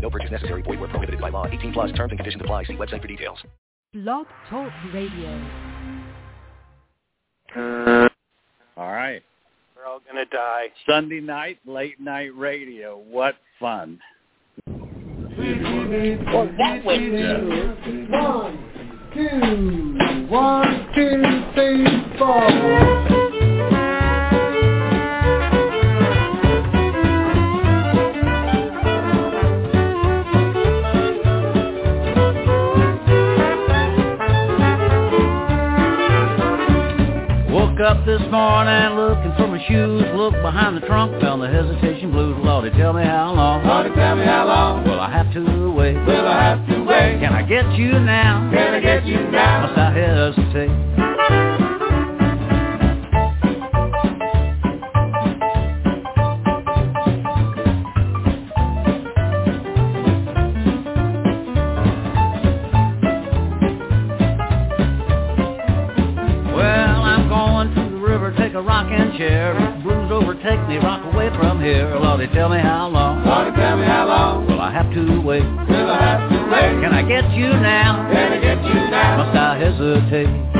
No purchase necessary. Void where prohibited by law. 18 plus terms and conditions apply. See website for details. Blog Talk Radio. All right. We're all gonna die. Sunday night, late night radio. What fun. Well, that was One, two, one, two, three, four. Woke up this morning looking for my shoes. Look behind the trunk, found the hesitation blues. Lordy, tell me how long. Lordy, tell me how long. Will I have to wait? Will I have to wait? Can I get you now? Can I get you now? Must I hesitate? Take a rocking chair. If the blues overtake me, rock away from here. Lordy, tell me how long. Lordy, tell me how long. Will I have to wait? Will I have to wait? Can I get you now? Can I get you now? Must I hesitate?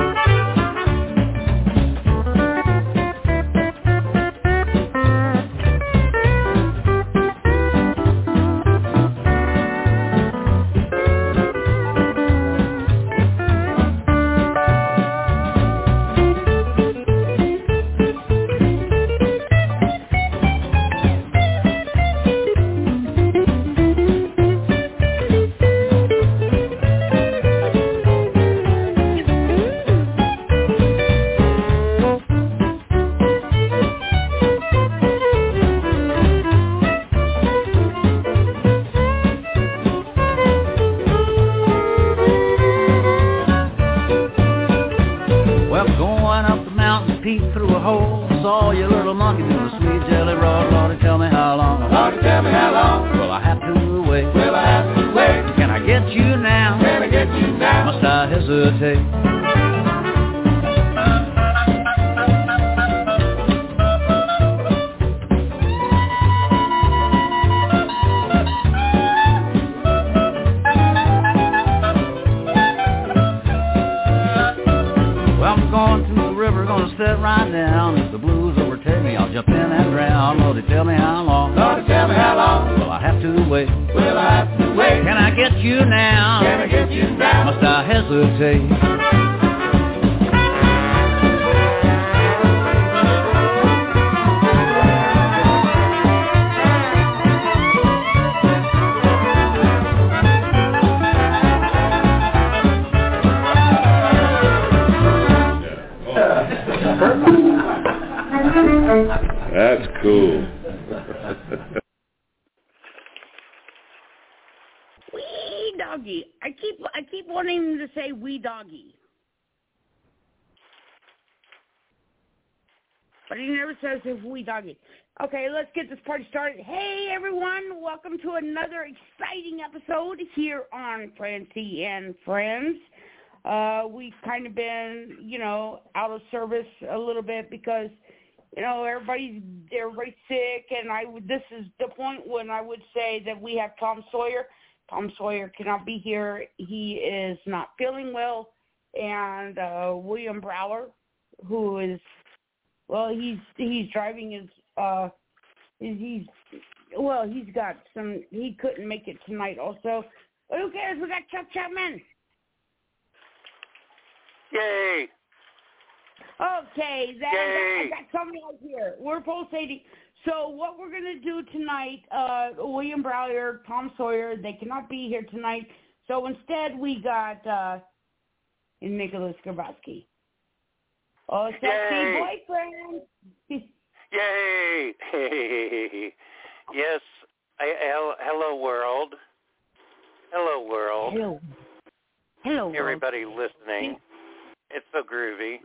Sit right down. If the blues overtake me, I'll jump in and drown. Oh, Lordy, tell me how long. Lordy, tell me how long. Will I have to wait? Will I have to wait? Can I get you now? Can I get you now? Must I hesitate? Cool. Wee doggy. I keep I keep wanting to say wee doggy. But he never says if wee doggy. Okay, let's get this party started. Hey everyone, welcome to another exciting episode here on Francie and Friends. Uh, we've kind of been, you know, out of service a little bit because, you know, everybody's everybody's sick, and I would. This is the point when I would say that we have Tom Sawyer. Tom Sawyer cannot be here. He is not feeling well, and uh, William Brower, who is, well, he's he's driving his uh, he's well, he's got some. He couldn't make it tonight, also. But who cares? We got Chuck Chapman. Yay! Okay, that, Yay. I got somebody else here. We're pulsating. So what we're gonna do tonight, uh, William Browder, Tom Sawyer, they cannot be here tonight. So instead, we got uh, Nicholas Grabowski. Oh, sexy Yay. boyfriend. Yay! yes. I, hel- hello, world. Hello, world. Hello. Hello, everybody listening. It's so groovy.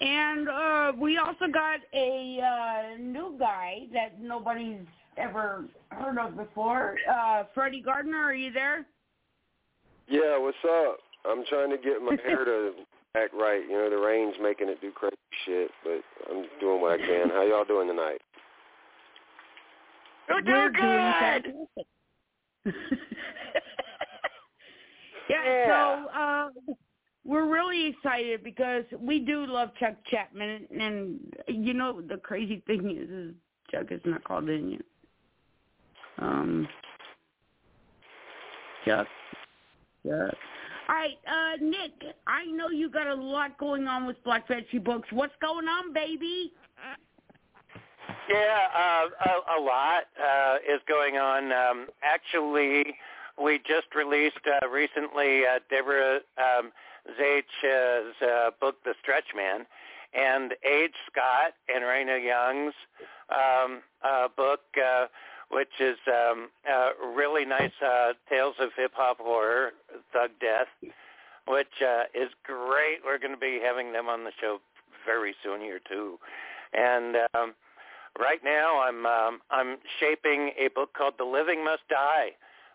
And uh, we also got a uh, new guy that nobody's ever heard of before. Uh, Freddie Gardner, are you there? Yeah, what's up? I'm trying to get my hair to act right. You know, the rain's making it do crazy shit, but I'm doing what I can. How y'all doing tonight? You're We're doing doing yeah, Yeah. so uh, we're really excited because we do love Chuck Chapman, and you know the crazy thing is, is Chuck is not called in yet. Um, Chuck, Chuck. All right, uh, Nick, I know you got a lot going on with Black Bedsheet Books. What's going on, baby? Yeah, uh, a, a lot uh, is going on. Um, actually, we just released uh, recently uh, Deborah um, Zaich's uh, book, The Stretch Man, and Age Scott and Raina Young's um, uh, book, uh, which is um, uh, really nice uh, tales of hip hop horror, Thug Death, which uh, is great. We're going to be having them on the show very soon here too, and. Um, Right now, I'm um, I'm shaping a book called The Living Must Die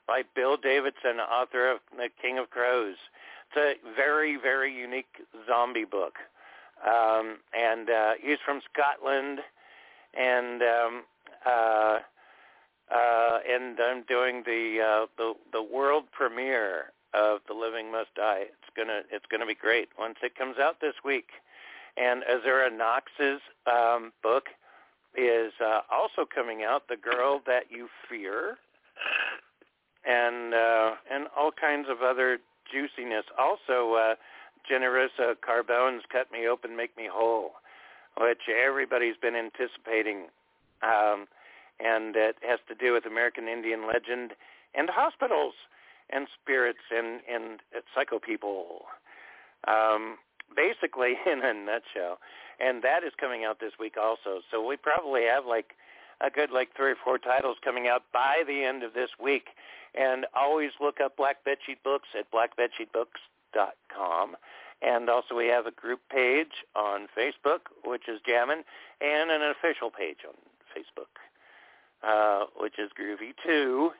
by Bill Davidson, author of The King of Crows. It's a very very unique zombie book, um, and uh, he's from Scotland, and um, uh, uh, and I'm doing the uh, the the world premiere of The Living Must Die. It's gonna it's gonna be great once it comes out this week. And Azura Knox's um, book is uh, also coming out, The Girl That You Fear, and uh, and all kinds of other juiciness. Also, uh, Generosa Carbone's Cut Me Open, Make Me Whole, which everybody's been anticipating, um, and it has to do with American Indian legend and hospitals and spirits and and uh, psycho people. Um, basically, in a nutshell and that is coming out this week also. So we probably have like a good like three or four titles coming out by the end of this week. And always look up Black Bedsheet Books at blackbedsheetbooks.com. And also we have a group page on Facebook, which is Jammin', and an official page on Facebook, uh, which is Groovy too.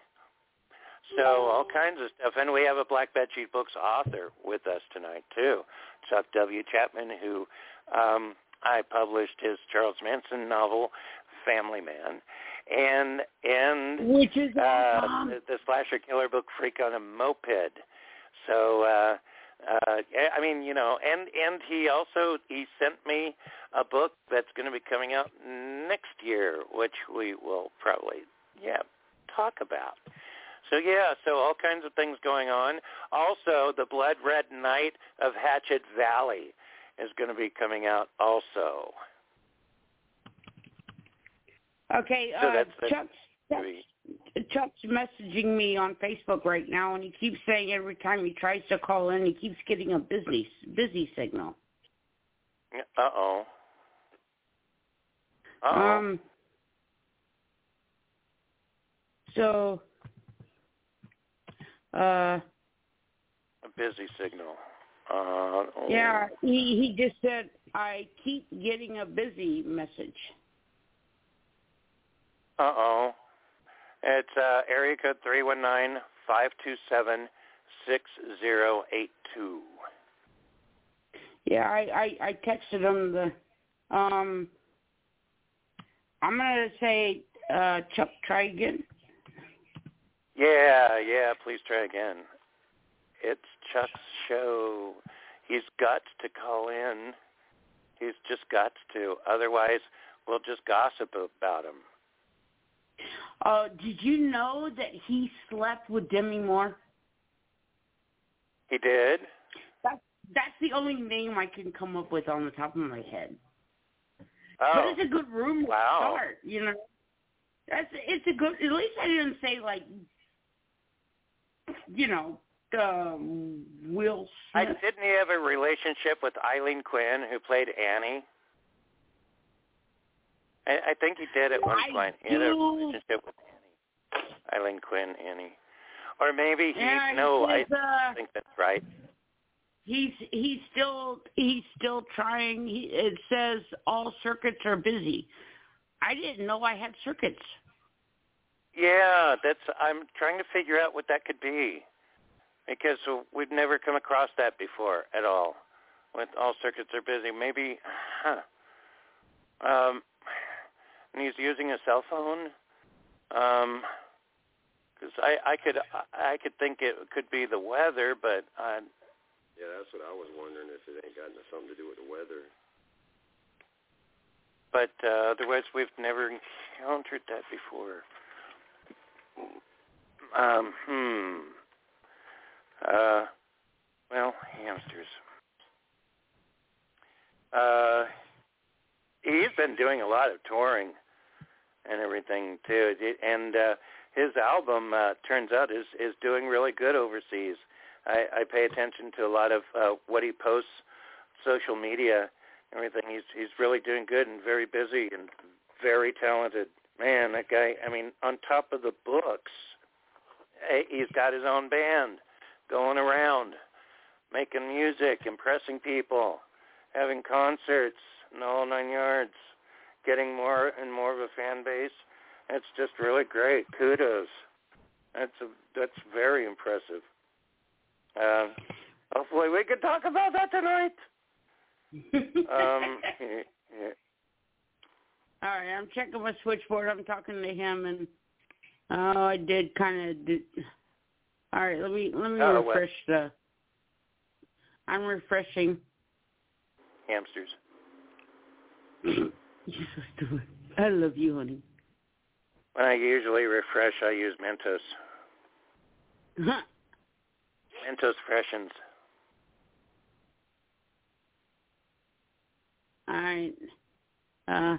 So all kinds of stuff. And we have a Black Bedsheet Books author with us tonight too, Chuck W. Chapman, who um, I published his Charles Manson novel, Family Man, and and Which is uh, the, the slasher killer book, Freak on a Moped. So uh, uh, I mean, you know, and and he also he sent me a book that's going to be coming out next year, which we will probably yeah talk about. So yeah, so all kinds of things going on. Also, the Blood Red Night of Hatchet Valley is going to be coming out also. Okay, So uh, that's Chuck's, movie. Chuck's messaging me on Facebook right now, and he keeps saying every time he tries to call in, he keeps getting a busy busy signal. Uh oh. Uh oh. Um. So. Uh. a busy signal. Uh, oh. Yeah, he he just said I keep getting a busy message. Uh oh. It's uh, area code three one nine five two seven six zero eight two. Yeah, I I, I texted him the um. I'm gonna say uh Chuck try again. Yeah, yeah. Please try again. It's Chuck's show. He's got to call in. He's just got to. Otherwise, we'll just gossip about him. Uh, did you know that he slept with Demi Moore? He did. That's that's the only name I can come up with on the top of my head. Oh, But it's a good room to wow. start, you know. That's it's a good. At least I didn't say like, you know, um, Will I, Smith. didn't he have a relationship with Aileen Quinn, who played Annie? I, I think he did at one I point. He had a relationship with Annie. Aileen Quinn, Annie. Or maybe he Yeah, no, I uh, think that's right. He's he's still he's still trying. He, it says all circuits are busy. I didn't know I had circuits. Yeah, that's I'm trying to figure out what that could be. Because we've never come across that before at all. When all circuits are busy. Maybe huh. Um and he's using a cell phone. Um because I, I could I could think it could be the weather, but uh, Yeah, that's what I was wondering if it ain't got something to do with the weather. but uh, otherwise we've never encountered that before. Um, hmm. Uh, well, hamsters. Uh, he's been doing a lot of touring and everything too, and uh, his album uh, turns out is is doing really good overseas. I, I pay attention to a lot of uh, what he posts, social media, everything. He's he's really doing good and very busy and very talented. Man, that guy. I mean, on top of the books, eh, he's got his own band, going around, making music, impressing people, having concerts, and whole nine yards, getting more and more of a fan base. It's just really great. Kudos. That's a, that's very impressive. Uh, hopefully we can talk about that tonight. um, yeah, yeah. All right, I'm checking my switchboard. I'm talking to him, and oh, I did kind of. Do... All right, let me let me well. refresh the. I'm refreshing. Hamsters. You're so stupid. I love you, honey. When I usually refresh, I use Mentos. Mentos freshens. All right. Uh,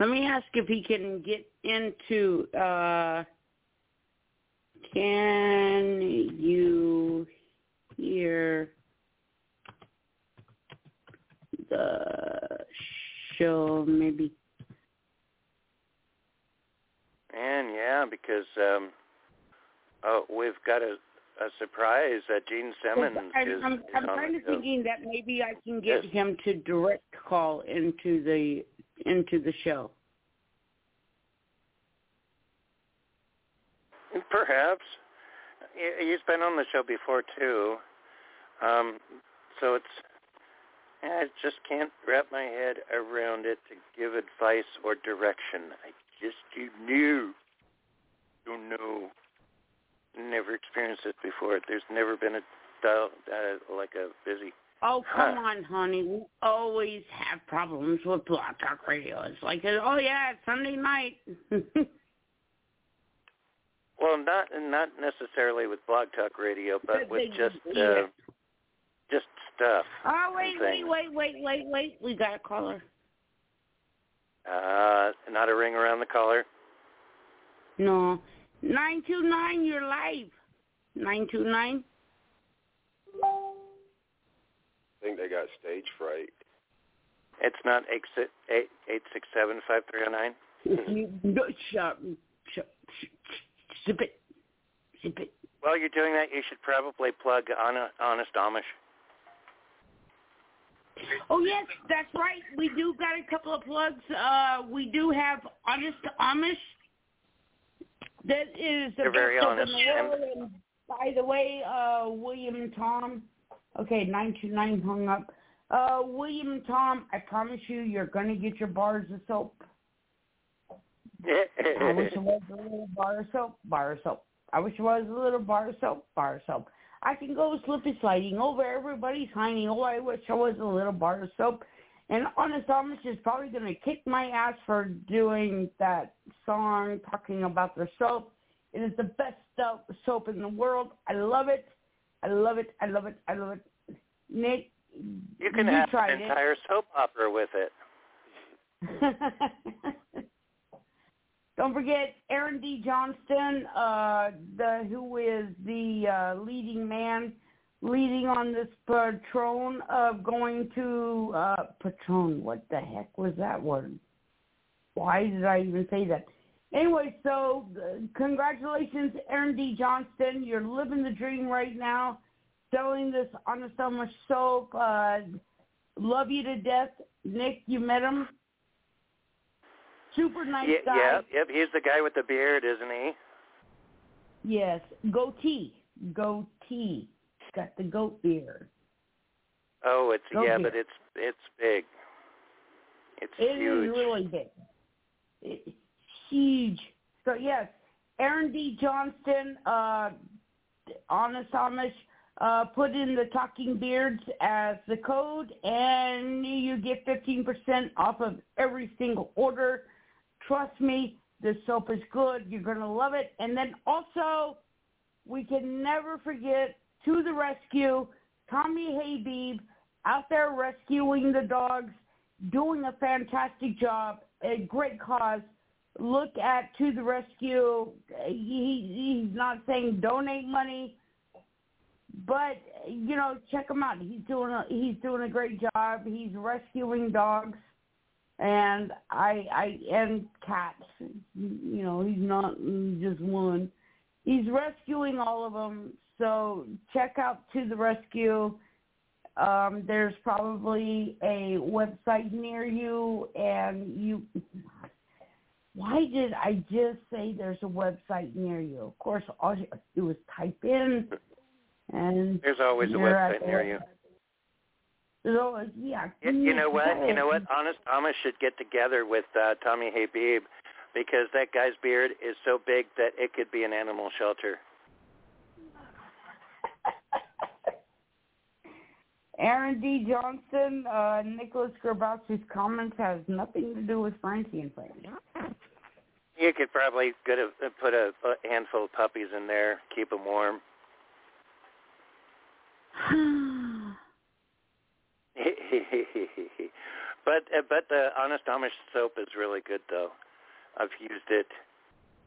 let me ask if he can get into. Uh, can you hear the show? Maybe. And yeah, because um, oh, we've got a, a surprise. Uh, Gene Simmons I'm, is, I'm, is I'm kind of show. thinking that maybe I can get Yes. him to direct call into the into the show. Perhaps. He- He's been on the show before too. Um, so it's I just can't wrap my head around it to give advice or direction. I just you knew. Don't know. Never experienced it before. There's never been a dial uh, like a busy. Oh come Huh. on, honey. We always have problems with Blog Talk Radio. It's like, oh yeah, it's Sunday night. Well, not not necessarily with Blog Talk Radio, but But with just uh, just stuff. oh wait, wait, wait, wait, wait, wait. We got a caller. Uh, not a ring around the collar. No, nine two nine. You're live. Nine two nine. I think they got stage fright. It's not eight six eight eight six seven five three zero nine. You no, shut, shut, shut, zip it, zip it. While you're doing that, you should probably plug Hon- Honest Amish. Oh yes, that's right. We do got a couple of plugs. Uh, we do have Honest Amish. That is the They're very honest, of the world. And by the way, uh, William Tom. Okay, nine two nine hung up. Uh, William Tom, I promise you, you're gonna get your bars of soap. I wish it was a little bar of soap, bar of soap. I wish it was a little bar of soap, bar of soap. I can go slippy sliding over everybody's hiney. Oh, I wish I was a little bar of soap. And Honest Amish is probably going to kick my ass for doing that song talking about their soap. It is the best soap, in the world. I love it. I love it. I love it. I love it. Nick, You can you have an it. entire soap opera with it. Don't forget Aaron D. Johnston, uh, the who is the uh, leading man, leading on this patron of going to uh, patron. What the heck was that word? Why did I even say that? Anyway, so uh, congratulations, Aaron D. Johnston. You're living the dream right now, selling this Honest Amish soap. Uh, love you to death. Nick, you met him? Super nice yeah, guy. Yeah, yep. He's the guy with the beard, isn't he? Yes, goatee, goatee. He's Got the goat beard. Oh, it's Goat yeah, beard. but it's it's big. It's It huge. is really big. It's huge. So yes, Aaron D. Johnston, uh, Honest Amish, uh, put in the Talking Beards as the code, and you get 15% off of every single order. Trust me, the soap is good. You're going to love it. And then also, we can never forget to the rescue, Tommy Habib out there rescuing the dogs, doing a fantastic job, a great cause. Look at To the Rescue. He, he's not saying donate money, but you know, check him out. He's doing a, he's doing a great job. He's rescuing dogs, and I I and cats. You know, he's not just one. He's rescuing all of them. So check out To the Rescue. Um, there's probably a website near you, and you. Why did I just say there's a website near you? Of course, all you have do is type in, and There's always a website near you. Always, yeah. Y- You know what? You know what? Honest Amish should get together with uh, Tommy Habib because that guy's beard is so big that it could be an animal shelter. Aaron D. Johnston, uh, Nicholas Grabowski's comments has nothing to do with Francie and Friends. You could probably get a, put a, a handful of puppies in there, keep them warm. but uh, but the Honest Amish soap is really good though. I've used it.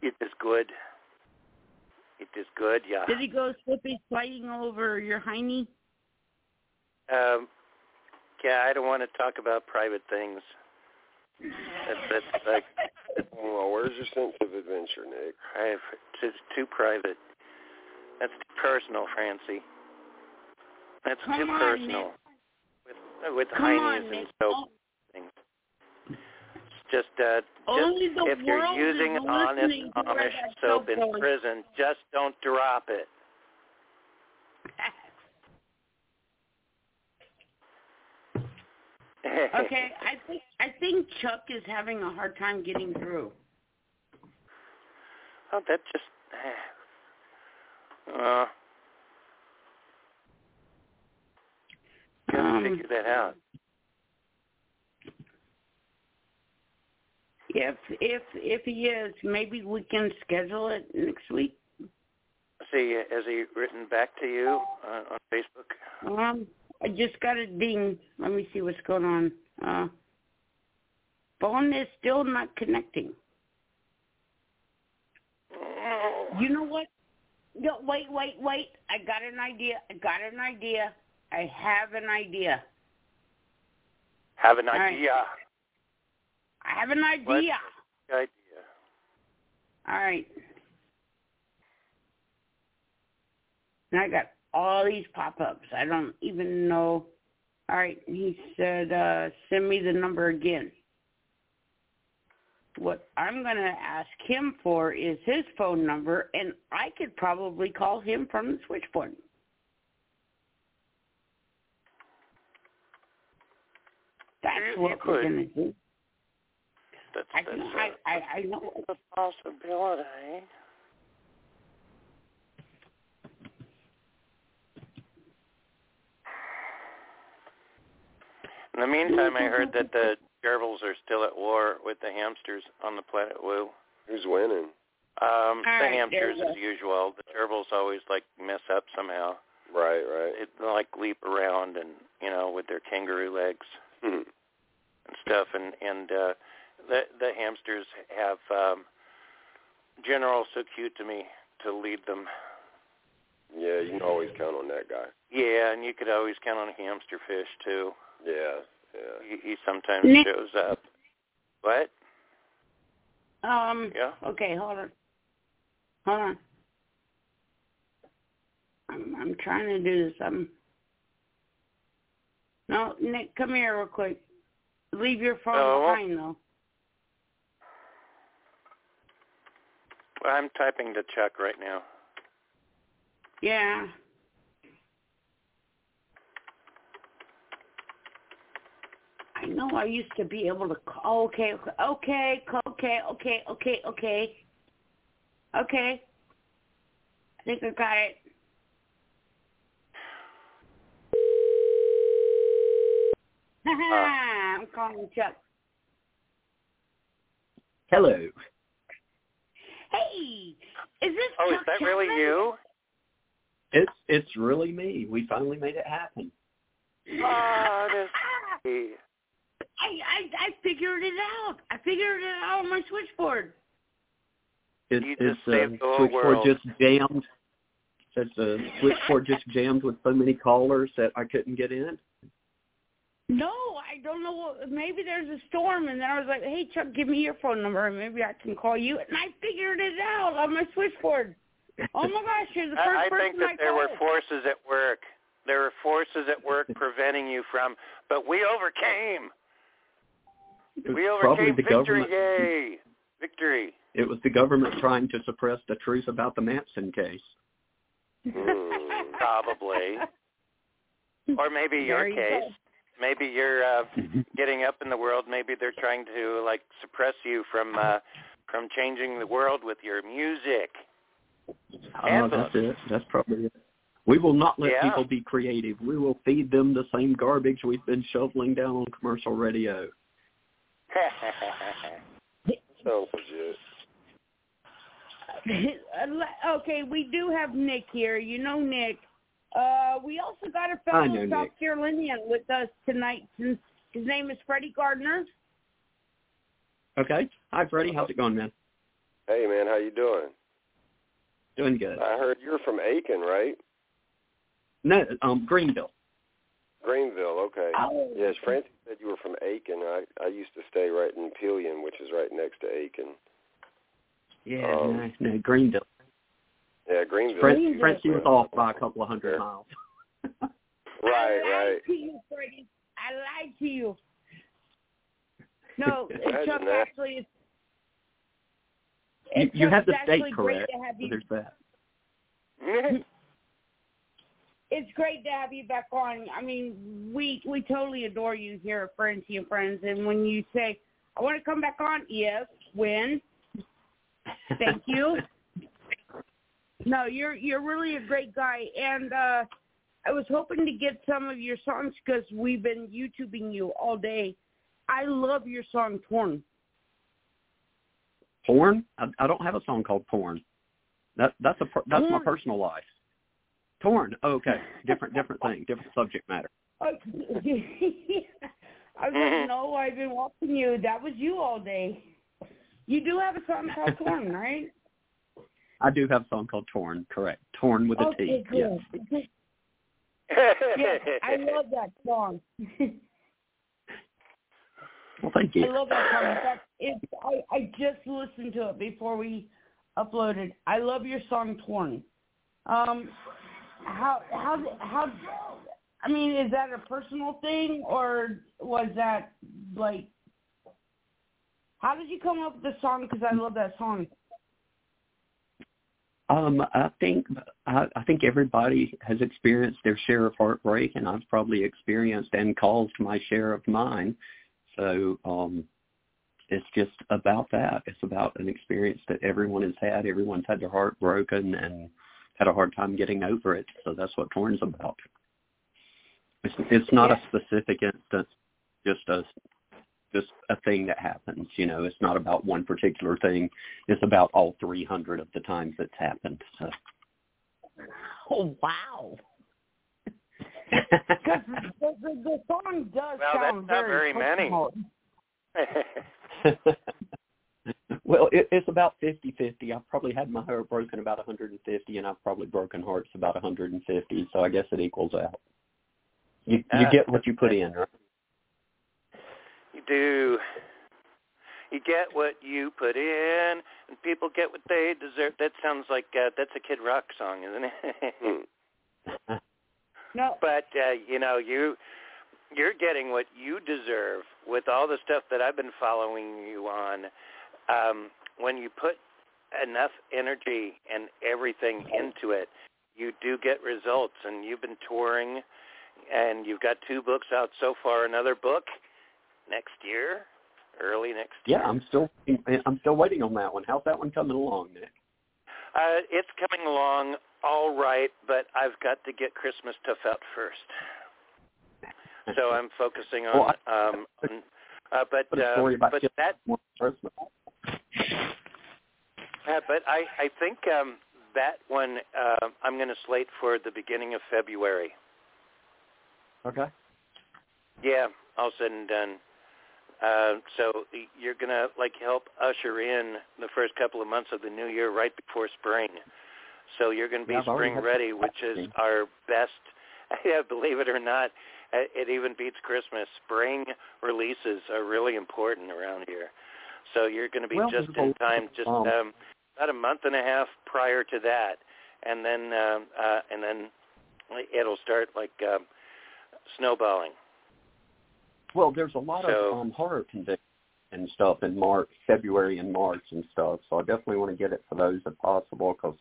It is good. It is good, yeah. Did he go slippy sliding over your hiney? Um, yeah, I don't want to talk about private things. That's, that's like Well, where's your sense of adventure, Nick? I've, It's too private. That's too personal, Francie. That's Come too on, personal. Nick. With Come heinies on, and soap Oh, things. Just uh, just if you're using honest listening to where Amish soap soap in goes. prison, just don't drop it. okay, I think I think Chuck is having a hard time getting through. Oh, that just. Uh, Um, figure that out. If if if he is, maybe we can schedule it next week. See, has he written back to you on, on Facebook? Um, I just got a ding. Let me see what's going on. Uh, phone is still not connecting. You know what? No, wait, wait, wait. I got an idea. I got an idea. I have an idea. Have an All right. idea. I have an What? idea. Idea. All right. And I got all these pop-ups. I don't even know. All right. He said, uh, send me the number again. What I'm going to ask him for is his phone number, and I could probably call him from the switchboard. That's You- you we're could. going to do. That's, I, that's can, uh, I, I, I know. a possibility. In the meantime, I heard that the gerbils are still at war with the hamsters on the planet Wu. Who's winning? Um, the right, hamsters, as usual. The gerbils always like mess up somehow. Right, right. It they, like leap around and you know with their kangaroo legs Hmm. And stuff, and and uh, the the hamsters have um, General so cute to me to lead them. Yeah, you can always count on that guy. Yeah, and you could always count on hamster fish too. Yeah, yeah. He, he sometimes Nick- shows up. What? Um. Yeah. Okay, hold on. Hold on. I'm I'm trying to do this. I'm. No, Nick, come here real quick. Leave your phone uh, No. behind though. I'm typing to Chuck right now. Yeah. I know I used to be able to call. Okay, okay, okay, okay, okay, okay. Okay. I think I got it. I'm calling Chuck. Hello. Hey, is this Oh, Chuck is that really you? It's it's really me. We finally made it happen. Oh, it is me. I, I I figured it out. I figured it out on my switchboard. It, You it's just saved uh, the switchboard world. just jammed. It's a switchboard just jammed with so many callers that I couldn't get in. No, I don't know. Maybe there's a storm, and then I was like, "Hey, Chuck, give me your phone number, and maybe I can call you." And I figured it out on my switchboard. Oh my gosh, you're the first I, I person think that I there were forces at work. There were forces at work preventing you from, but we overcame. It was We overcame the victory! government. Yay! Victory! It was the government trying to suppress the truth about the Manson case. Hmm. Probably. Or maybe your you case. go. Maybe you're uh, getting up in the world. Maybe they're trying to like suppress you from uh, from changing the world with your music. Oh, And that's it. That's probably it. We will not let Yeah. people be creative. We will feed them the same garbage we've been shoveling down on commercial radio. Sounds legit. okay, we do have Nick here. You know Nick. Uh, we also got a fellow I know South Nick. Carolinian with us tonight. His name is Freddie Gardner. Okay. Hi, Freddie. How's it going, man? Hey man, how you doing? Doing good. I heard you're from Aiken, right? No, um, Greenville. Greenville, okay. Oh. Yes, Francie said you were from Aiken. I I used to stay right in Pillion, which is right next to Aiken. Yeah, Um, no, no, Greenville. Yeah, Greenville. Fran- Francie was off by a couple of hundred miles. Right, I right. lied to you, Freddie. I lied to you. No, Imagine Chuck, that. actually, it's, You, you have the it's state actually great correct. to have you. there's that. It's great to have you back on. I mean, we we totally adore you here at Francie and Friends. And when you say, "I want to come back on," yes, when? Thank you. No, you're you're really a great guy, and uh I was hoping to get some of your songs because we've been YouTubing you all day. I love your song "Torn." Porn? I, I don't have a song called Porn. That that's a that's my personal life. Torn. Oh, okay. Different different thing. Different subject matter. I was like, no, I've been watching you. That was you all day. You do have a song called "Torn," right? I do have a song called Torn. Correct. Torn with a T. okay, Yes. good. yes, I love that song. Well, thank you. I love that song. In fact, it's, I, I just listened to it before we uploaded. I love your song "Torn." Um, how how how? I mean, is that a personal thing or was that like? How did you come up with the song? Because I love that song. Um, I think I, I think everybody has experienced their share of heartbreak, and I've probably experienced and caused my share of mine. So um, it's just about that. It's about an experience that everyone has had. Everyone's had their heart broken and had a hard time getting over it. So that's what Torn's about. It's, it's not a specific instance, just a just a thing that happens. You know, it's not about one particular thing. It's about all 300 of the times it's happened. So. Oh wow! Because the, the, the song does Well, that's sound not very many. well, it, it's about 50-50. I've probably had my heart broken about 150, and I've probably broken hearts about 150. So I guess it equals out. You, you Ah, get what you put in, right? You do. you get what you put in, and people get what they deserve. That sounds like uh, that's a Kid Rock song, isn't it? no. But uh, you know, you you're getting what you deserve with all the stuff that I've been following you on. Um, when you put enough energy and everything into it, you do get results. And you've been touring, and you've got two books out so far. Another book next year, early next yeah, year. Yeah, I'm still I'm still waiting on that one. How's that one coming along, Nick? Uh, it's coming along all right, but I've got to get Christmas stuff out first. So I'm focusing on, well, I, um, on uh, but uh, but that Christmas. Uh, but I I think um, that one uh, I'm going to slate for the beginning of February. Okay. Yeah, all said and done. Uh, so you're going to like help usher in the first couple of months of the new year right before spring. So you're going to be Yeah, spring ready, which is our best. Yeah, believe it or not, uh, it even beats Christmas. Spring releases are really important around here. So you're going to be Well, just in time, just um, um, about a month and a half prior to that, and then um, uh, and then it'll start like um, snowballing. Well, there's a lot So- of um, horror conventions and stuff in March, February and March and stuff. So I definitely want to get it for those if possible because,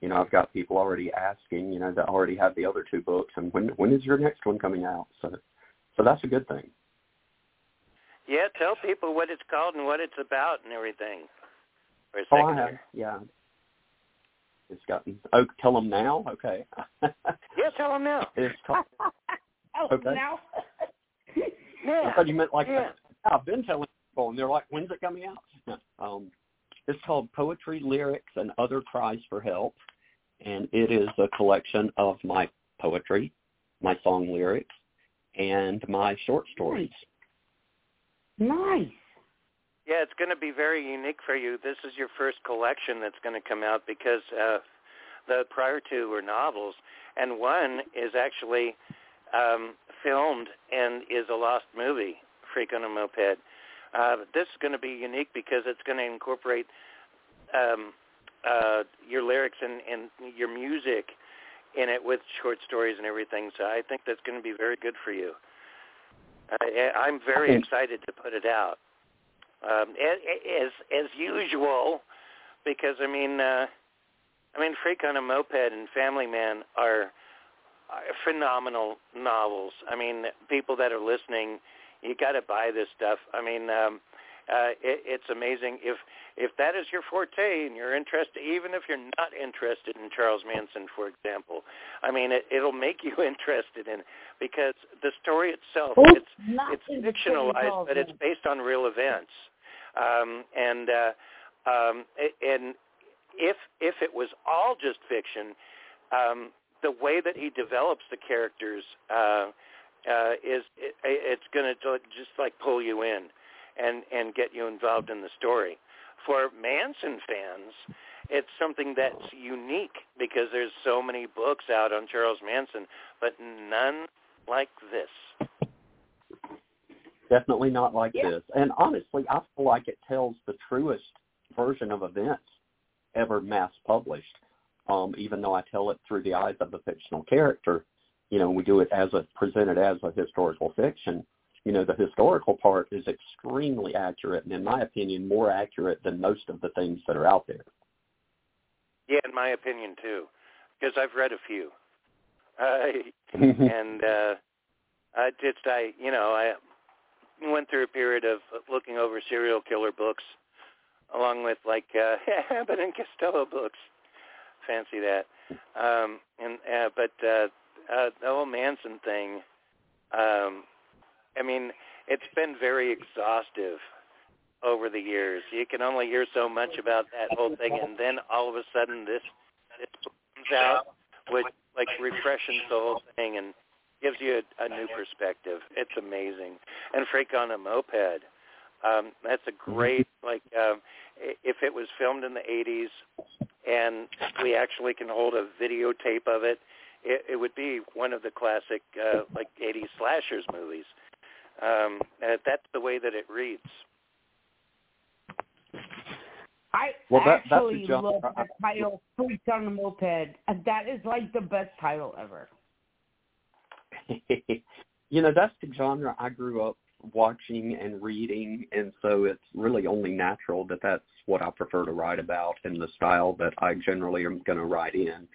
you know, I've got people already asking, you know, that already have the other two books and when when is your next one coming out? So, so that's a good thing. Yeah, tell people what it's called and what it's about and everything. For a Oh, second I have, yeah. It's gotten. Oh, tell them now. Okay. Yeah, tell them now. it's called. Oh, Okay. now. Yeah. I thought you meant like yeah. I've been telling people, and they're like, "When's it coming out?" Um, it's called Poetry, Lyrics, and Other Cries for Help, and it is a collection of my poetry, my song lyrics, and my short stories. Nice. Yeah, it's going to be very unique for you. This is your first collection that's going to come out because uh, the prior two were novels, and one is actually um, filmed and is a lost movie, Freak on a Moped. Uh, this is going to be unique because it's going to incorporate um, uh, your lyrics and, and your music in it with short stories and everything. So I think that's going to be very good for you. I, I'm very excited to put it out um, as as usual, because I mean, uh, I mean, Freak on a Moped and Family Man are, are phenomenal novels. I mean, people that are listening, you got to buy this stuff. I mean, um, uh, it, it's amazing if if that is your forte and you're interested, even if you're not interested in Charles Manson, for example. I mean, it, it'll make you interested in because the story itself Oops, it's it's fictionalized, but it's based on real events. Um, and uh, um, and if if it was all just fiction, um, the way that he develops the characters uh, uh, is it, it's going to just like pull you in and and get you involved in the story. For Manson fans, it's something that's unique because there's so many books out on Charles Manson, but none like this. Definitely not like Yeah. this. And honestly, I feel like it tells the truest version of events ever mass published. Um, even though I tell it through the eyes of a fictional character, you know, we do it as a presented as a historical fiction. You know, the historical part is extremely accurate, and in my opinion, more accurate than most of the things that are out there. Yeah, in my opinion too, because I've read a few, uh, and uh, I just I you know I went through a period of looking over serial killer books, along with like uh, Abbott and Costello books. Fancy that, um, and uh, but uh, uh, the whole Manson thing. Um, I mean, it's been very exhaustive over the years. You can only hear so much about that whole thing, and then all of a sudden this this comes out, which like refreshes the whole thing and gives you a, a new perspective. It's amazing. And Freak on a Moped, um, that's a great like um, if it was filmed in the 80s and we actually can hold a videotape of it, it, it would be one of the classic uh, like 80s slashers movies. Um, uh, that's the way that it reads. I well, that, actually that's love that title, "Freaks on the Moped." That is like the best title ever. you know, that's the genre I grew up watching and reading, and so it's really only natural that that's what I prefer to write about and the style that I generally am going to write in.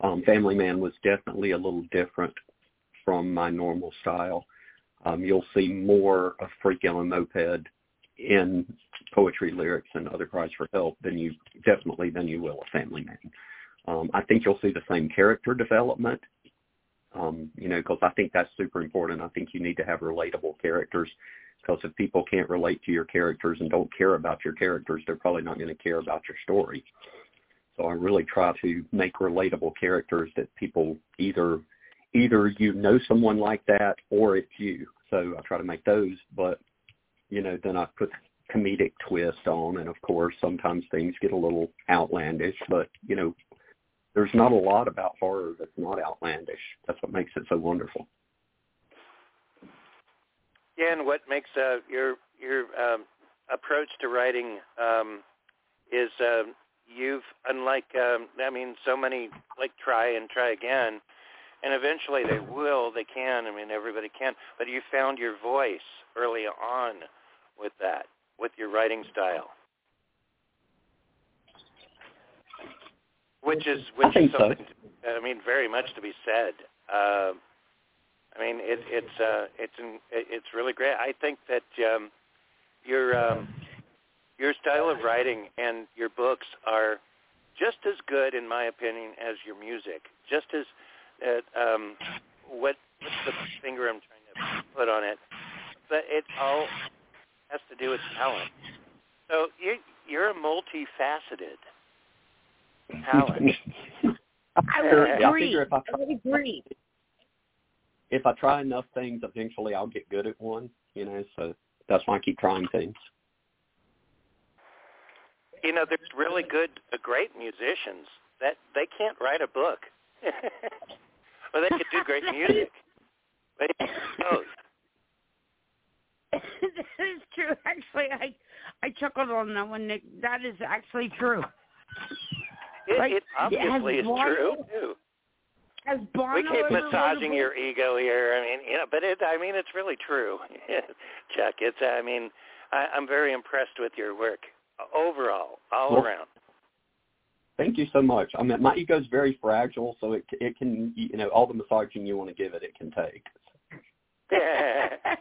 Um, Family Man was definitely a little different from my normal style. Um, you'll see more of Freak a Moped in poetry lyrics and other cries for help than you definitely than you will a Family Man. Um, I think you'll see the same character development um, you know, because I think that's super important. I think you need to have relatable characters because if people can't relate to your characters and don't care about your characters, they're probably not going to care about your story. So I really try to make relatable characters that people either either you know someone like that or it's you. So I try to make those, but you know, then I put comedic twist on and of course sometimes things get a little outlandish, but you know, there's not a lot about horror that's not outlandish. That's what makes it so wonderful. Yeah, and what makes uh, your your um, approach to writing um, is uh, you've unlike um, I mean so many like try and try again, and eventually they will they can I mean everybody can but you found your voice early on with that with your writing style. Which is which I is something. So. I mean, very much to be said. Uh, I mean, it, it's uh, it's it's really great. I think that um, your um, your style of writing and your books are just as good, in my opinion, as your music. Just as uh, um, what what's the finger I'm trying to put on it? But it all has to do with talent. So you you're a multifaceted talent. I would agree. I if I, I would agree. If I try enough things, eventually I'll get good at one. You know, so that's why I keep trying things. You know, there's really good, uh, great musicians that they can't write a book, well, they could do great music. They both. that is true. Actually, I I chuckled on that one, Nick. That is actually true. It, like, it obviously is Bono, true too. Has Bono we keep massaging your ego here. I mean, you know, but it. I mean, it's really true, Chuck. It's. I mean, I, I'm very impressed with your work overall, all Well, around. Thank you so much. I mean, my ego's very fragile, so it it can you know all the massaging you want to give it, it can take.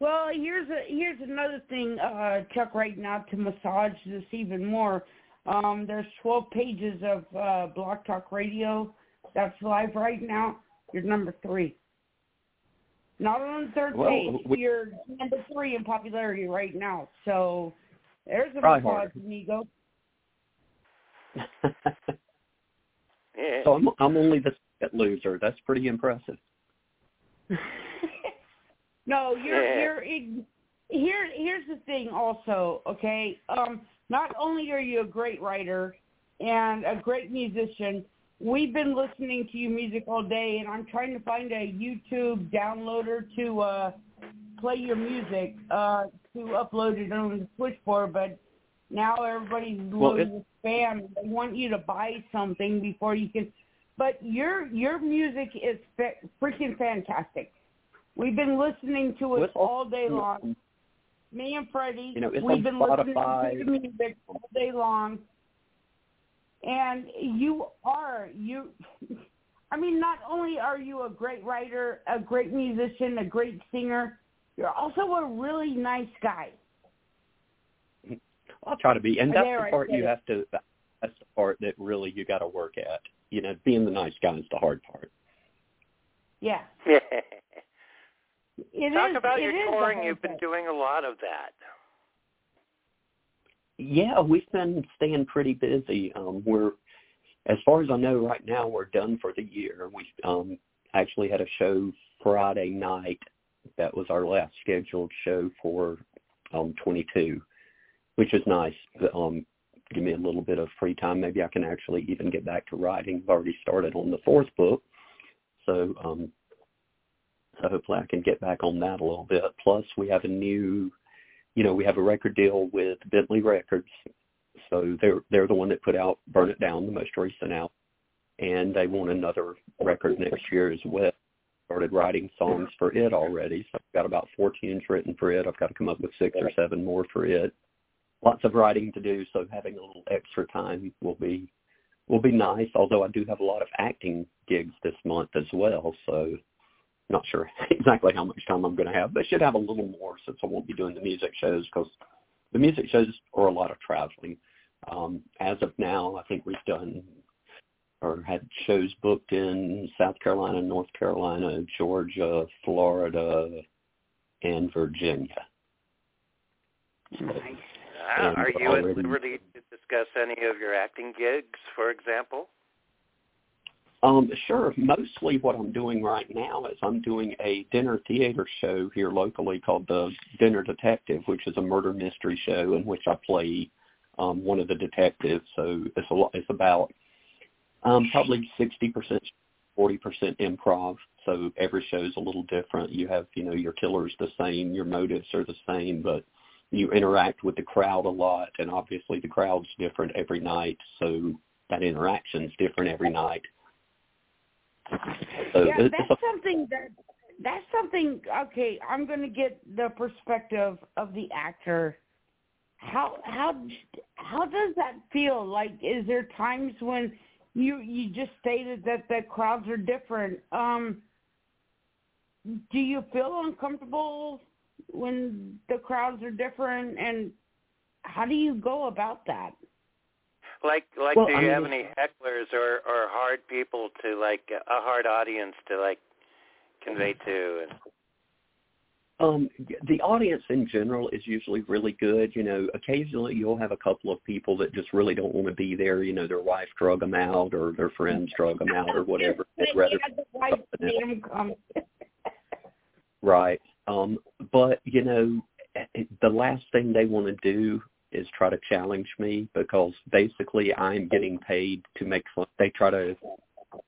well, here's a here's another thing, uh, Chuck. Right now, to massage this even more, um, there's 12 pages of uh, Blog Talk Radio that's live right now. You're number three. Not on the third Well, page. we- You're number three in popularity right now. So there's a Try massage, hard. amigo. So I'm I'm only the second loser. That's pretty impressive. No, you're Yeah. you're ig- here. Here's the thing, also. Okay, um, not only are you a great writer and a great musician, we've been listening to your music all day, and I'm trying to find a YouTube downloader to uh, play your music uh, to upload it on the switchboard. But now everybody's Well, loaded with spam. They want you to buy something before you can. But your your music is fa- freaking fantastic. We've been listening to it all day long. Me and Freddie, You know, it's we've on been Spotify. listening to the music all day long. And you are you. I mean, not only are you a great writer, a great musician, a great singer, you're also a really nice guy. I'll try to be, and that's There, the part you it. have to. That's the part that really you got to work at. You know, being the nice guy is the hard part. Yeah. It Talk is- about it your touring. You've been doing a lot of that. Yeah, we've been staying pretty busy. Um, we're, as far as I know, right now we're done for the year. We um, actually had a show Friday night. That was our last scheduled show for um, 22, which is nice. Um, give me a little bit of free time. Maybe I can actually even get back to writing. I've already started on the fourth book, so um, so hopefully I can get back on that a little bit. Plus, we have a new you know, we have a record deal with Bentley Records. so they're they're the one that put out Burn It Down, the most recent out, and they want another record next year as well. Started writing songs for it already, so I've got about four tunes written for it. I've got to come up with six or seven more for it. Lots of writing to do, so having a little extra time will be will be nice. Although I do have a lot of acting gigs this month as well, so not sure exactly how much time I'm going to have, but should have a little more since I won't be doing the music shows because the music shows are a lot of traveling. Um, as of now, I think we've done or had shows booked in South Carolina, North Carolina, Georgia, Florida, and Virginia. Nice. Uh, are you already... at liberty to discuss any of your acting gigs, for example? Um, sure. Mostly what I'm doing right now is I'm doing a dinner theater show here locally called the Dinner Detective, which is a murder mystery show in which I play um, one of the detectives. So it's a lot, it's about um, probably 60%, 40% improv. So every show is a little different. You have, you know, your killer's the same, your motives are the same, but you interact with the crowd a lot, and obviously the crowd's different every night. So that interaction's different every night. Yeah, that's something that that's something. Okay, I'm going to get the perspective of the actor. How how how does that feel? Like, is there times when you you just stated that the crowds are different? Um, do you feel uncomfortable when the crowds are different, and how do you go about that? Like, like, well, do you I mean, have any hecklers or or hard people to like a hard audience to like convey to? And... Um, the audience in general is usually really good. You know, occasionally you'll have a couple of people that just really don't want to be there. You know, their wife drug them out or their friends drug them out or whatever. They'd rather right. Um, but you know, the last thing they want to do is try to challenge me because basically I'm getting paid to make fun. They try to,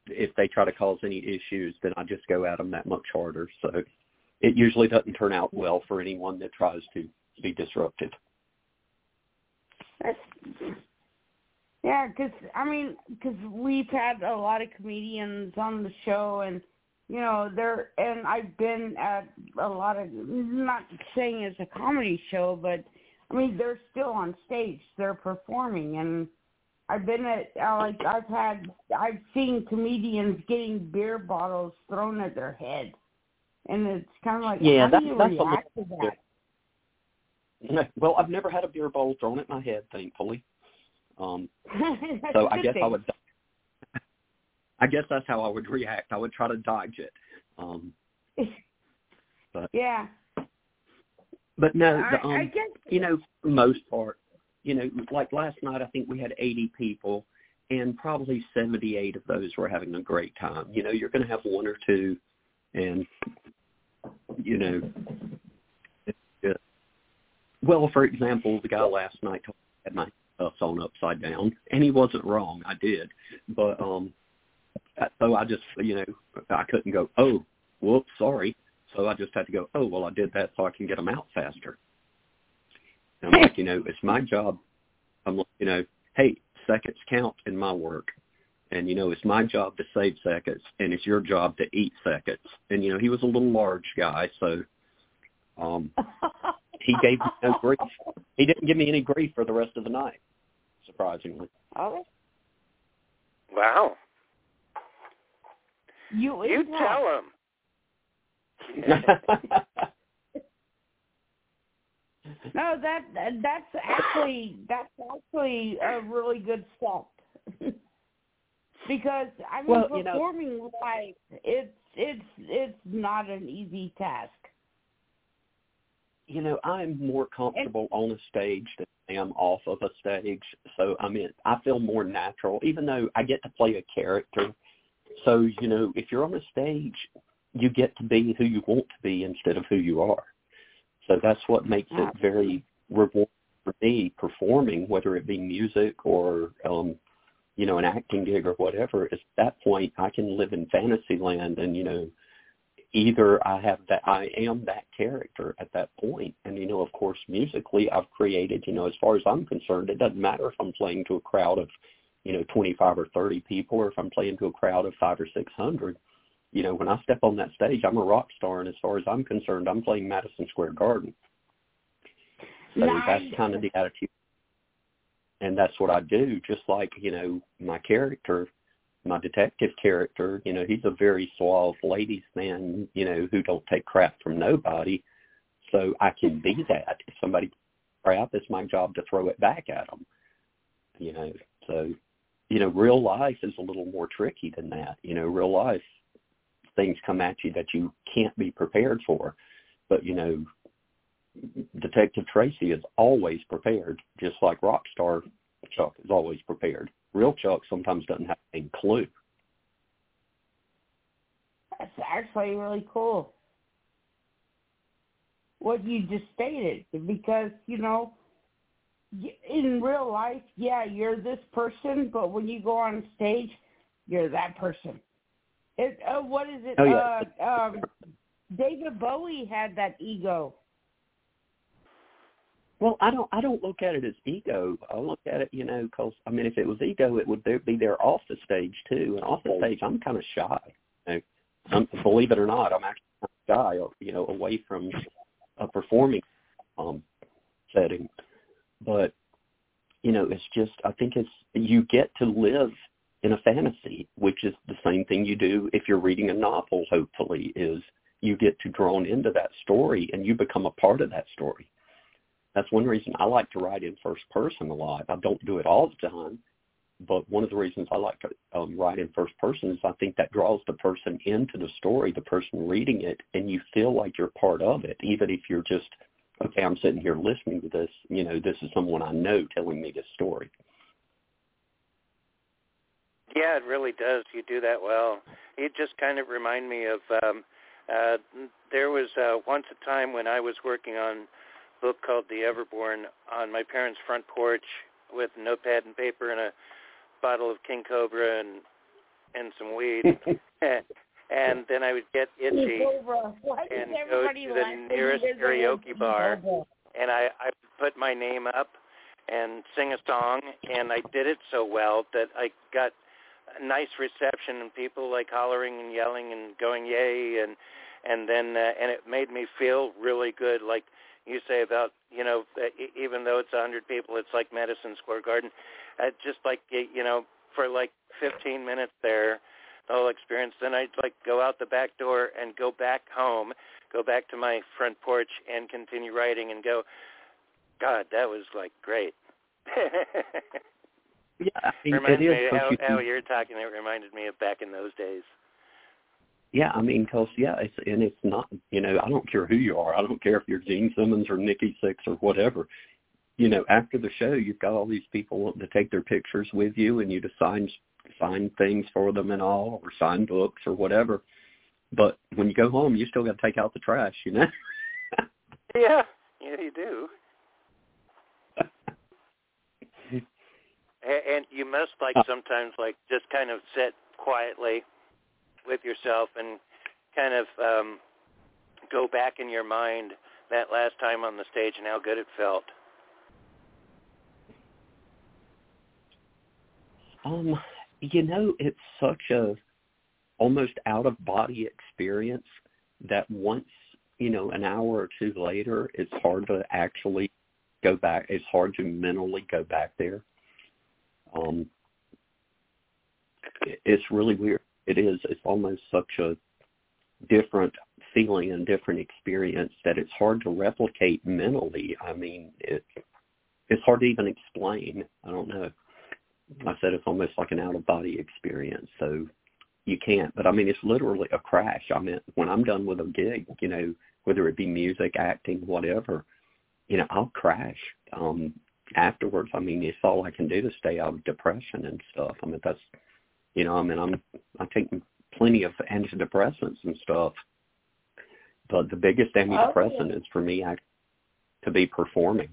if they try to cause any issues, then I just go at them that much harder. So it usually doesn't turn out well for anyone that tries to be disruptive. Yeah, because I mean, because we've had a lot of comedians on the show, and you know, they're and I've been at a lot of not saying it's a comedy show, but I mean, they're still on stage. They're performing, and I've been at like I've had I've seen comedians getting beer bottles thrown at their head, and it's kind of like yeah, how that's, do you that's react to that? Well, I've never had a beer bottle thrown at my head, thankfully. Um, so I guess thing. I would. I guess that's how I would react. I would try to dodge it. Um, but yeah, but no, the, um, I, I guess you know, for the most part, you know, like last night, I think we had 80 people, and probably 78 of those were having a great time. You know, you're going to have one or two, and you know, uh, well, for example, the guy last night had my stuff on upside down, and he wasn't wrong. I did, but um, so I just, you know, I couldn't go, oh, whoops, sorry. So I just had to go, oh, well, I did that so I can get them out faster. And I'm like, you know, it's my job. I'm like, you know, hey, seconds count in my work. And, you know, it's my job to save seconds, and it's your job to eat seconds. And, you know, he was a little large guy, so um he gave me no grief. He didn't give me any grief for the rest of the night, surprisingly. Oh. Wow. You, you tell him. No, that that's actually that's actually a really good step. because I mean, well, performing you know, live, it's it's it's not an easy task. You know, I'm more comfortable on a stage than I am off of a stage. So I mean, I feel more natural, even though I get to play a character. So you know, if you're on a stage, you get to be who you want to be instead of who you are. So that's what makes it very rewarding for me performing, whether it be music or um, you know, an acting gig or whatever. At that point, I can live in fantasy land, and you know, either I have that I am that character at that point. And you know, of course, musically I've created, you know, as far as I'm concerned, it doesn't matter if I'm playing to a crowd of, you know, 25 or 30 people or if I'm playing to a crowd of 5 or 600. You know, when I step on that stage, I'm a rock star and as far as I'm concerned, I'm playing Madison Square Garden. So nice. that's kind of the attitude. And that's what I do, just like, you know, my character my detective character, you know, he's a very suave ladies man, you know, who don't take crap from nobody. So I can be mm-hmm. that. If somebody crap, it's my job to throw it back at them. You know, so you know, real life is a little more tricky than that. You know, real life things come at you that you can't be prepared for. But you know, Detective Tracy is always prepared, just like Rockstar Chuck is always prepared real Chuck sometimes doesn't have a clue. That's actually really cool. What you just stated, because you know, in real life, yeah, you're this person, but when you go on stage, you're that person. It, uh, what is it? Oh, yeah. uh, um, David Bowie had that ego. Well, I don't. I don't look at it as ego. I look at it, you know, because I mean, if it was ego, it would be there off the stage too. And off the stage, I'm kind of shy. You know, I'm, believe it or not, I'm actually kind of shy. You know, away from a performing um setting. But you know, it's just. I think it's you get to live in a fantasy, which is the same thing you do if you're reading a novel. Hopefully, is you get to drawn into that story and you become a part of that story that's one reason I like to write in first person a lot. I don't do it all the time, but one of the reasons I like to um, write in first person is I think that draws the person into the story, the person reading it, and you feel like you're part of it, even if you're just, okay, I'm sitting here listening to this. You know, this is someone I know telling me this story. Yeah, it really does. You do that well. It just kind of remind me of um uh there was uh once a time when I was working on book called The Everborn on my parents' front porch with a notepad and paper and a bottle of King Cobra and and some weed. and then I would get itchy and go to the nearest karaoke bar and I, I put my name up and sing a song and I did it so well that I got a nice reception and people like hollering and yelling and going yay and and then uh, and it made me feel really good like you say about you know even though it's a hundred people, it's like Madison Square Garden. Uh, just like you know for like 15 minutes there, the whole experience. Then I'd like go out the back door and go back home, go back to my front porch and continue writing and go. God, that was like great. yeah, I think Reminds it is me how, you how you're talking. It reminded me of back in those days. Yeah, I mean, cause yeah, it's and it's not, you know, I don't care who you are. I don't care if you're Gene Simmons or Nikki Sixx or whatever. You know, after the show, you've got all these people wanting to take their pictures with you, and you to sign sign things for them and all, or sign books or whatever. But when you go home, you still got to take out the trash, you know. yeah, yeah, you do. And you must like uh. sometimes like just kind of sit quietly with yourself and kind of um, go back in your mind that last time on the stage and how good it felt? Um, you know, it's such a almost out of body experience that once, you know, an hour or two later, it's hard to actually go back. It's hard to mentally go back there. Um, it's really weird it is it's almost such a different feeling and different experience that it's hard to replicate mentally. I mean, it it's hard to even explain. I don't know. I said it's almost like an out of body experience, so you can't. But I mean, it's literally a crash. I mean, when I'm done with a gig, you know, whether it be music, acting, whatever, you know, I'll crash. Um, afterwards, I mean, it's all I can do to stay out of depression and stuff. I mean, that's you know, I mean, I'm I'm taking plenty of antidepressants and stuff, but the biggest antidepressant oh. is for me I, to be performing.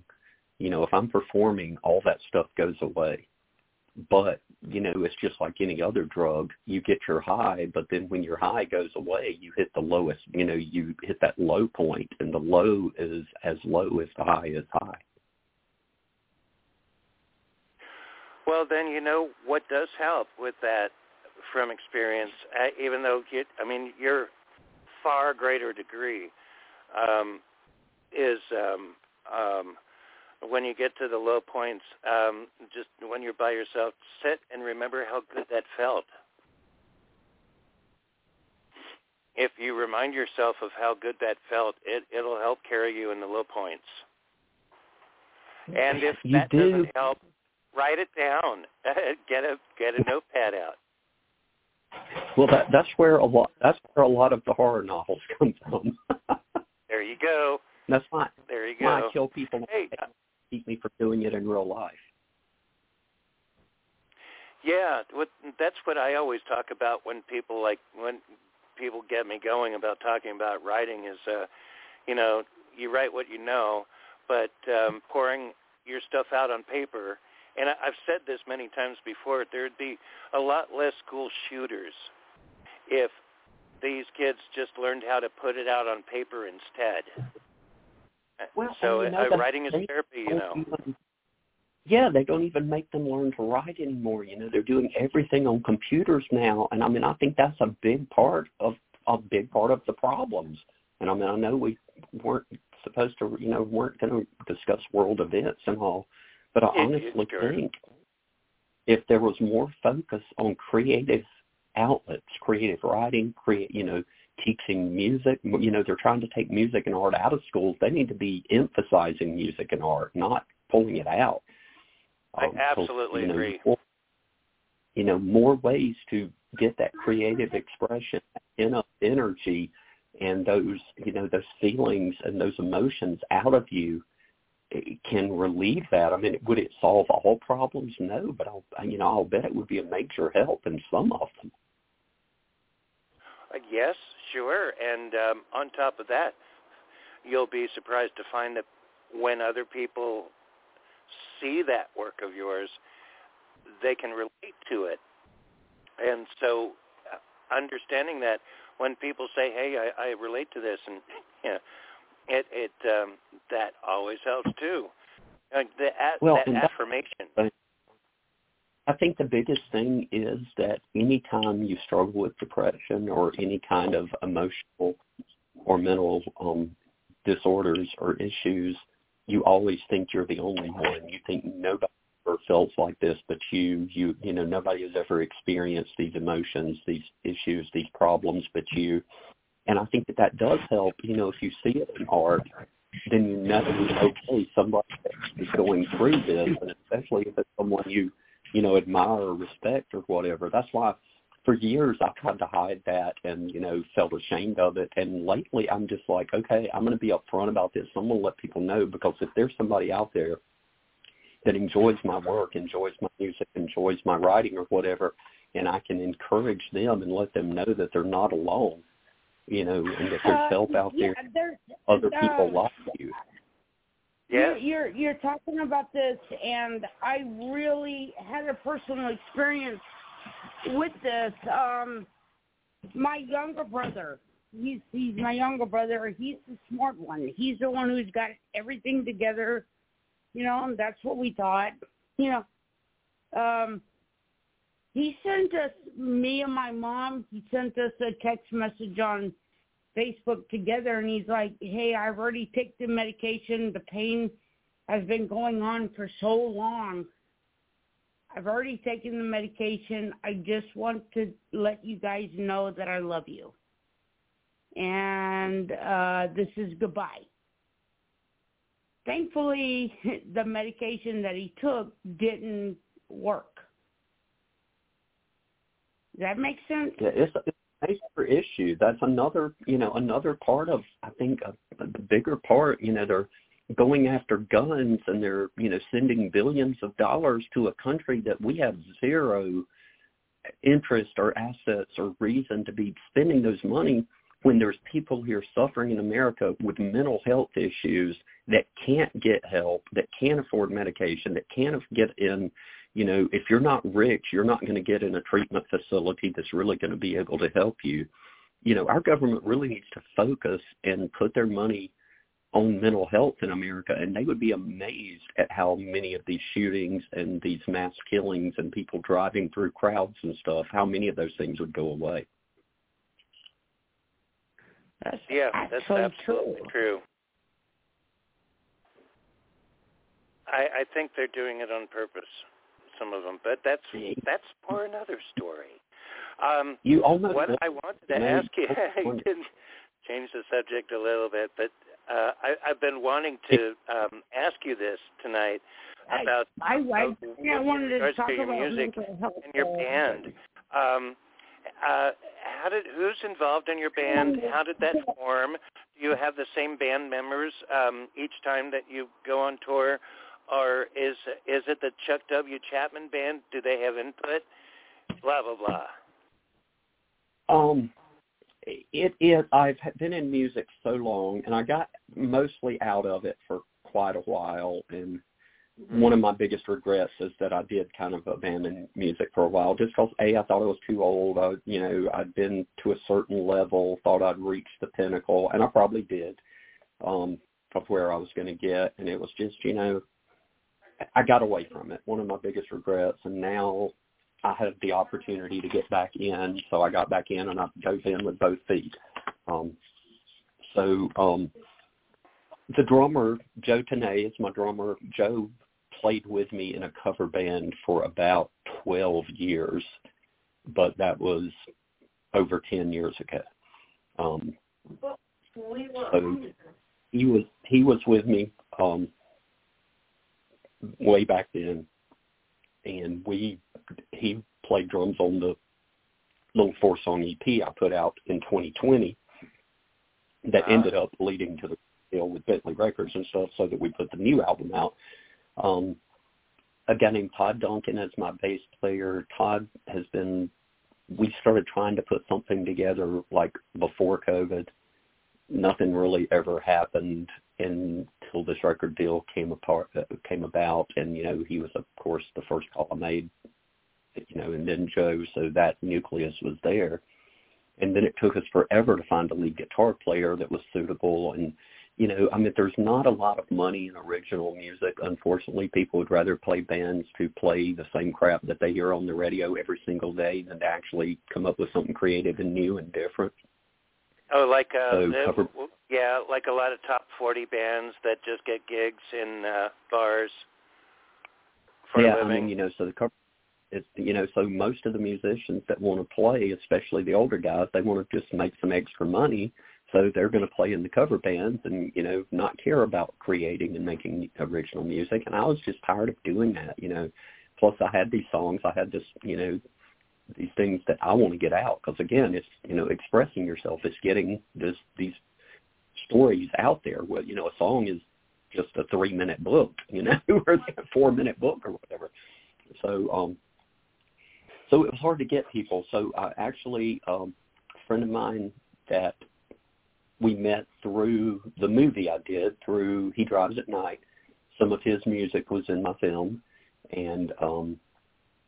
You know, if I'm performing, all that stuff goes away. but you know it's just like any other drug you get your high but then when your high goes away you hit the lowest you know you hit that low point and the low is as low as the high is high well then you know what does help with that from experience uh, even though you, i mean your far greater degree um is um um when you get to the low points, um, just when you're by yourself, sit and remember how good that felt. If you remind yourself of how good that felt, it, it'll help carry you in the low points. And if you that do. doesn't help, write it down. get a get a notepad out. Well, that that's where a lot that's where a lot of the horror novels come from. there you go. That's why. There you go. Why I kill people. Hey, keep me from doing it in real life. Yeah, what, that's what I always talk about when people like when people get me going about talking about writing is, uh, you know, you write what you know, but um, pouring your stuff out on paper. And I, I've said this many times before. There'd be a lot less school shooters if these kids just learned how to put it out on paper instead. Well, so you know, uh, writing is they therapy, you know. even- yeah, they don't even make them learn to write anymore. You know, they're doing everything on computers now, and I mean, I think that's a big part of a big part of the problems. And I mean, I know we weren't supposed to, you know, weren't going to discuss world events and all, but I honestly think if there was more focus on creative outlets, creative writing, create, you know, teaching music, you know, they're trying to take music and art out of schools. They need to be emphasizing music and art, not pulling it out. I Um, so, absolutely you know, agree. more- you know, more ways to get that creative expression, enough energy, and those, you know, those feelings and those emotions out of you it can relieve that. I mean, would it solve all problems? No, but I'll, you know, I'll bet it would be a major help in some of them. Uh, yes, sure. And um, on top of that, you'll be surprised to find that when other people see that work of yours, they can relate to it. And so, uh, understanding that when people say, "Hey, I, I relate to this," and you know, it it um, that always helps too. Like the a- Well, that and that- affirmation. I think the biggest thing is that anytime you struggle with depression or any kind of emotional or mental um, disorders or issues, you always think you're the only one. You think nobody ever felt like this but you. You you know nobody has ever experienced these emotions, these issues, these problems but you. And I think that that does help. You know, if you see it in art, then you know, okay, somebody is going through this, and especially if it's someone you you know, admire or respect or whatever. That's why for years I tried to hide that and, you know, felt ashamed of it. And lately I'm just like, okay, I'm going to be upfront about this. I'm going to let people know because if there's somebody out there that enjoys my work, enjoys my music, enjoys my writing or whatever, and I can encourage them and let them know that they're not alone, you know, and that there's Uh, help out yeah, there, there's, other people uh, like you. You're, you're you're talking about this, and I really had a personal experience with this. Um, my younger brother, he's he's my younger brother. He's the smart one. He's the one who's got everything together. You know, and that's what we thought. You know, um, he sent us me and my mom. He sent us a text message on Facebook together and he's like, Hey, I've already taken the medication. The pain has been going on for so long. I've already taken the medication. I just want to let you guys know that I love you. And uh this is goodbye. Thankfully, the medication that he took didn't work. That make sense? Yeah, it's, it's a major issue. That's another, you know, another part of, I think, the bigger part. You know, they're going after guns and they're, you know, sending billions of dollars to a country that we have zero interest or assets or reason to be spending those money when there's people here suffering in America with mental health issues that can't get help, that can't afford medication, that can't get in, you know, if you're not rich, you're not going to get in a treatment facility that's really going to be able to help you. You know, our government really needs to focus and put their money on mental health in America, and they would be amazed at how many of these shootings and these mass killings and people driving through crowds and stuff, how many of those things would go away. That's yeah, that's absolutely true. true. I, I think they're doing it on purpose, some of them, but that's that's for another story. Um, you almost what I wanted to ask you, I didn't change the subject a little bit, but uh, I, I've been wanting to um, ask you this tonight about I, I, uh, yeah, I wanted to talk your about music and your band. Um, uh, how did who's involved in your band? How did that form? Do you have the same band members um, each time that you go on tour, or is is it the Chuck W. Chapman band? Do they have input? Blah blah blah. Um, it it I've been in music so long, and I got mostly out of it for quite a while, and one of my biggest regrets is that I did kind of abandon music for a while just because a I thought I was too old. I, you know, I'd been to a certain level, thought I'd reached the pinnacle, and I probably did um, of where I was going to get, and it was just, you know, I got away from it. One of my biggest regrets, and now I have the opportunity to get back in, so I got back in and I dove in with both feet. Um, so um, the drummer Joe Tanay is my drummer. Joe played with me in a cover band for about 12 years, but that was over 10 years ago. Um, so he was he was with me um, way back then, and we he played drums on the little four song EP I put out in 2020 that Uh-huh. ended up leading to the deal with Bentley Records and stuff so that we put the new album out. Um, a guy named Todd Duncan is my bass player. Todd has been, we started trying to put something together like before COVID. Nothing really ever happened until this record deal came apart, uh, came about. And, you know, he was, of course, the first call I made, you know, and then Joe. So that nucleus was there. And then it took us forever to find a lead guitar player that was suitable. And, you know, I mean, there's not a lot of money in original music. Unfortunately, people would rather play bands to play the same crap that they hear on the radio every single day than to actually come up with something creative and new and different. Oh, like uh, the- cover- yeah, like a lot of top forty bands that just get gigs in uh, bars for yeah, I mean, you know, so the cover, it's you know, so most of the musicians that want to play, especially the older guys, they want to just make some extra money, so they're going to play in the cover bands and you know not care about creating and making original music. And I was just tired of doing that, you know. Plus, I had these songs, I had this, you know, these things that I want to get out because again, it's you know expressing yourself, it's getting this these stories out there. Well, you know, a song is just a three minute book, you know, or a four minute book or whatever. So um so it was hard to get people. So I actually um a friend of mine that we met through the movie I did through He Drives at Night. Some of his music was in my film and um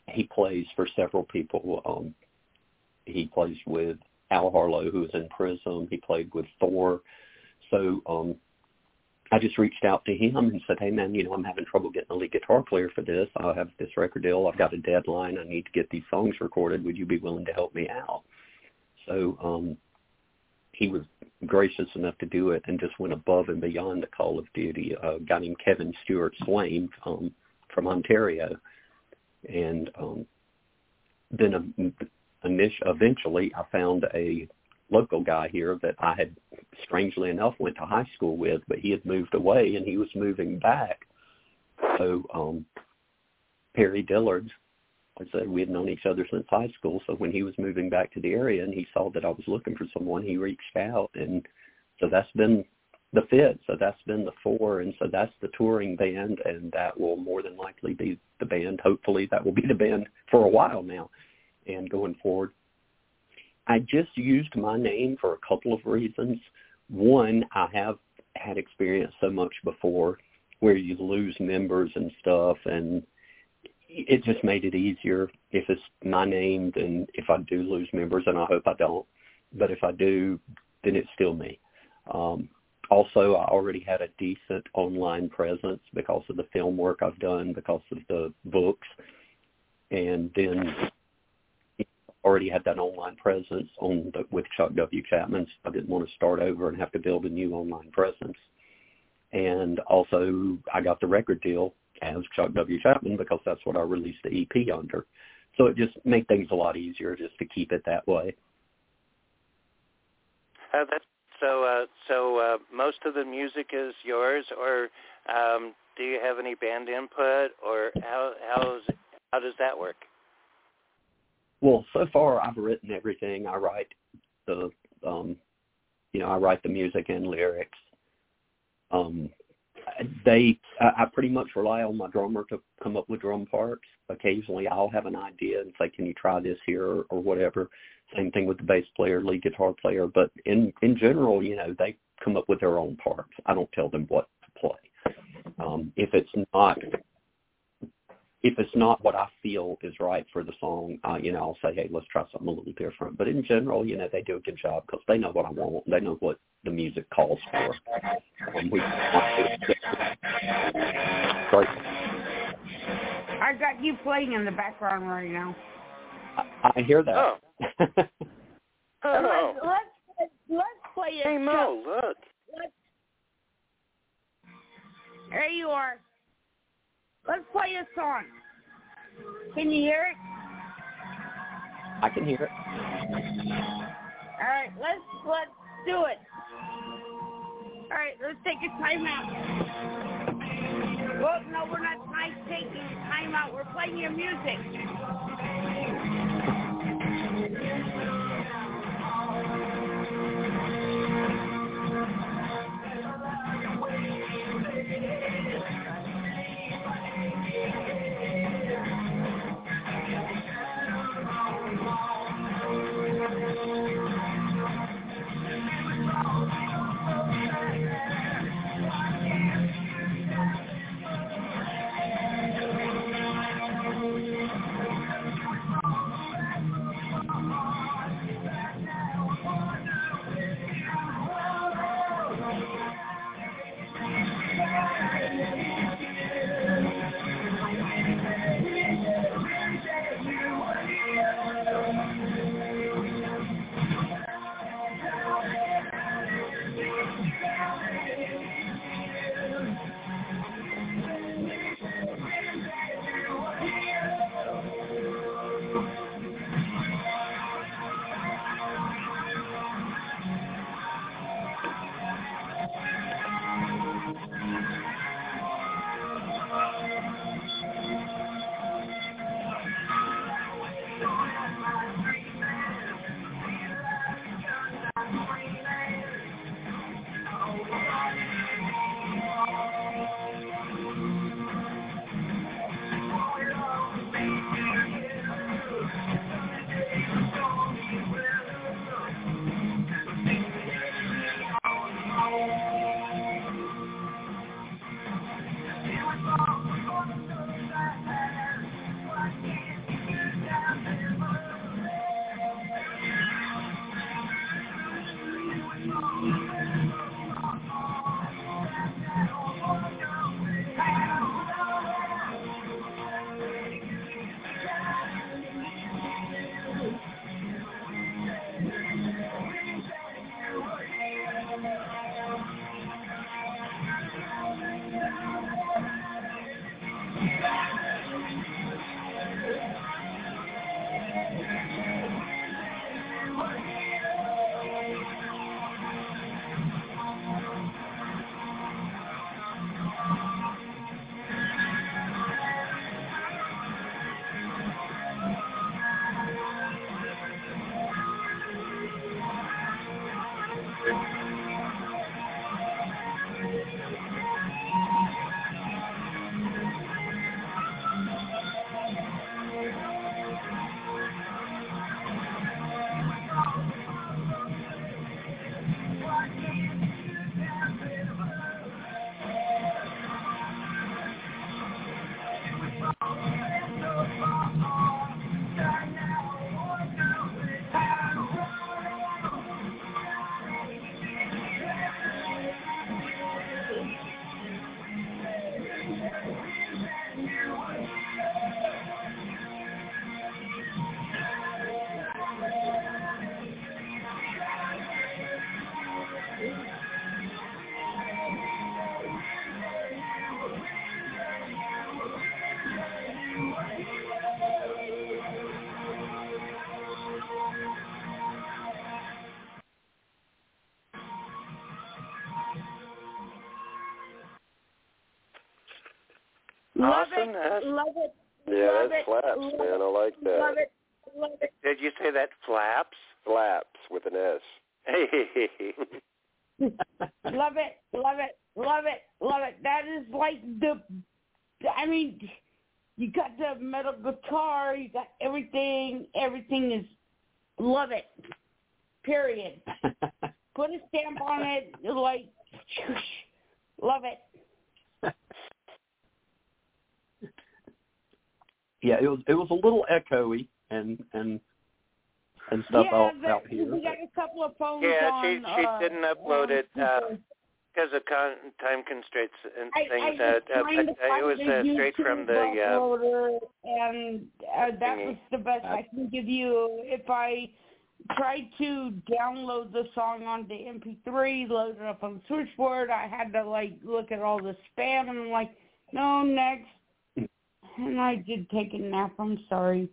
he plays for several people. Um he plays with Al Harlow who was in Prism. He played with Thor. So um I just reached out to him and said, "Hey man, you know I'm having trouble getting a lead guitar player for this. I have this record deal. I've got a deadline. I need to get these songs recorded. Would you be willing to help me out?" So um he was gracious enough to do it and just went above and beyond the call of duty. A guy named Kevin Stewart Swain um, from Ontario, and um, then um, init- eventually I found a local guy here that I had strangely enough went to high school with, but he had moved away and he was moving back. So um Perry Dillard, I said, we had known each other since high school. So when he was moving back to the area and he saw that I was looking for someone, he reached out and so that's been the fit. So that's been the four and so that's the touring band and that will more than likely be the band. Hopefully that will be the band for a while now and going forward. I just used my name for a couple of reasons. One, I have had experience so much before where you lose members and stuff and it just made it easier. If it's my name, then if I do lose members, and I hope I don't, but if I do, then it's still me. Um, also, I already had a decent online presence because of the film work I've done, because of the books, and then already had that online presence on the, with Chuck W. Chapman. So I didn't want to start over and have to build a new online presence. And also, I got the record deal as Chuck W. Chapman because that's what I released the EP under. So it just made things a lot easier just to keep it that way. Uh, that's so. Uh, so uh, most of the music is yours, or um, do you have any band input, or how how's how does that work? Well, so far I've written everything. I write the, um, you know, I write the music and lyrics. Um, they, I, I pretty much rely on my drummer to come up with drum parts. Occasionally, I'll have an idea and say, "Can you try this here?" or, or whatever. Same thing with the bass player, lead guitar player. But in in general, you know, they come up with their own parts. I don't tell them what to play. Um, if it's not if it's not what I feel is right for the song, uh, you know, I'll say, hey, let's try something a little different. But in general, you know, they do a good job because they know what I want. They know what the music calls for. And we Great. I got you playing in the background right now. I, I hear that. Oh. oh. Let's, let's, let's play it. Hey, Mo, look. Let's, there you are. Let's play a song. Can you hear it? I can hear it. All right, let's let's do it. All right, let's take a timeout. Well, no, we're not taking a timeout. We're playing your music. Love Awesome. it. Love it. Yeah, love that it, flaps, love man. I like that. Love it. Love it. Did you say that flaps? Flaps with an S. Hey. Love it. Love it. Love it. Love it. That is like the. I mean, you got the metal guitar. You got everything. Everything is. Love it. Period. Put a stamp on it. Like, love it. Yeah, it was it was a little echoey and and and stuff yeah, out, the, out here. we got a couple of phones Yeah, on. she she uh, didn't upload on it uh, because of con- time constraints and I, things. I uh, was to but, it was uh, straight from YouTube the. Uh, uploader, and uh, that thingy. was the best I can give you. If I tried to download the song onto the MP3, load it up on the switchboard, I had to like look at all the spam, and I'm like, no, next. And I did take a nap. I'm sorry.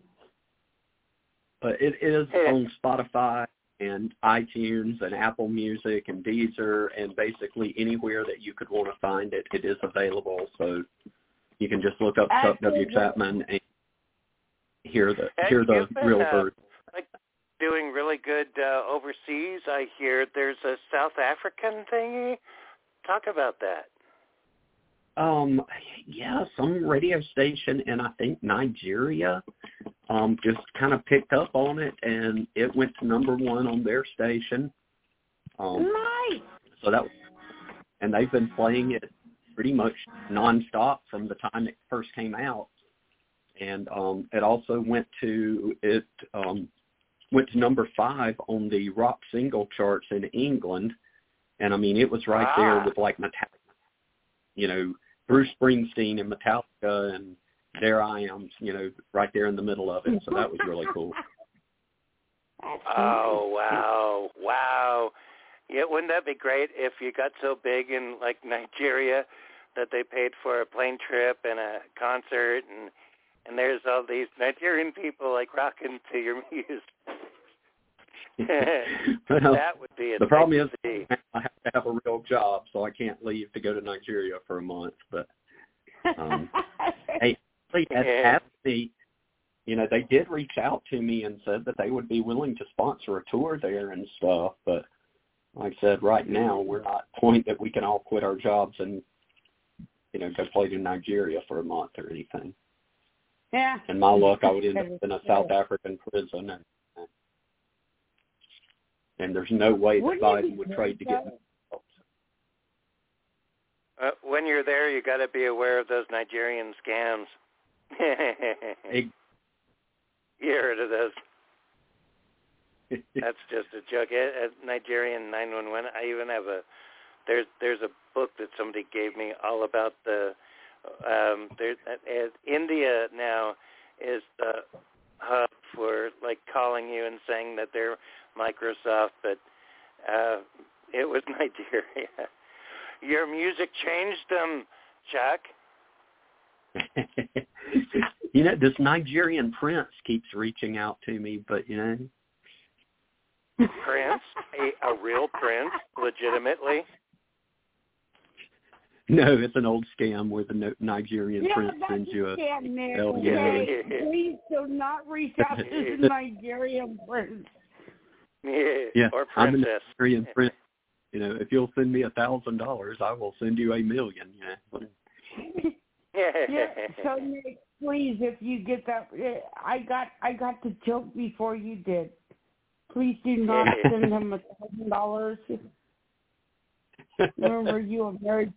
but it is Yeah. on Spotify and iTunes and Apple Music and Deezer and basically anywhere that you could want to find it, it is available. So you can just look up Chuck W. Absolutely. Chapman and hear the Hey, hear the been, real uh, version. doing really good uh, overseas. I hear there's a South African thingy. Talk about that. Um, yeah, some radio station in I think Nigeria, um, just kind of picked up on it and it went to number one on their station. Um, Nice. so that, and they've been playing it pretty much nonstop from the time it first came out. And um, it also went to it um, went to number five on the rock single charts in England, and I mean it was right there Ah. with like Metallica, you know, Bruce Springsteen and Metallica, and there I am, you know, right there in the middle of it. So that was really cool. Oh wow, wow! Yeah, wouldn't that be great if you got so big in like Nigeria that they paid for a plane trip and a concert, and and there's all these Nigerian people like rocking to your music. Well, that would be a the problem is to see. I have to have a real job, so I can't leave to go to Nigeria for a month. But um, hey, they Yeah. you know, they did reach out to me and said that they would be willing to sponsor a tour there and stuff. But like I said, right now we're not point that we can all quit our jobs and you know go play to Nigeria for a month or anything. yeah. And my luck, I would end up in a South African prison, and and there's no way that Wouldn't Biden would trade to get me. Uh, when you're there, you got to be aware of those Nigerian scams. You heard of those? That's just a joke. At, Nigerian 911, I even have a there's there's a book that somebody gave me all about the um there's uh, India now is the hub for like calling you and saying that they're Microsoft, but uh it was Nigeria. Your music changed them, Chuck. you know, this Nigerian prince keeps reaching out to me, but you know, Prince, a, a real prince, legitimately. no, it's an old scam where the Nigerian Yeah, prince that's sends you a scam, Nick. Okay, yeah. please do not reach out to the Nigerian prince. Yeah, yeah. or I'm a. Nigerian prince. You know, if you'll send me a thousand dollars, I will send you a million. You know. yeah. So Nick, please, if you get that, eh, I got I got the joke before you did. Please do not send him a thousand dollars. Remember, you are very,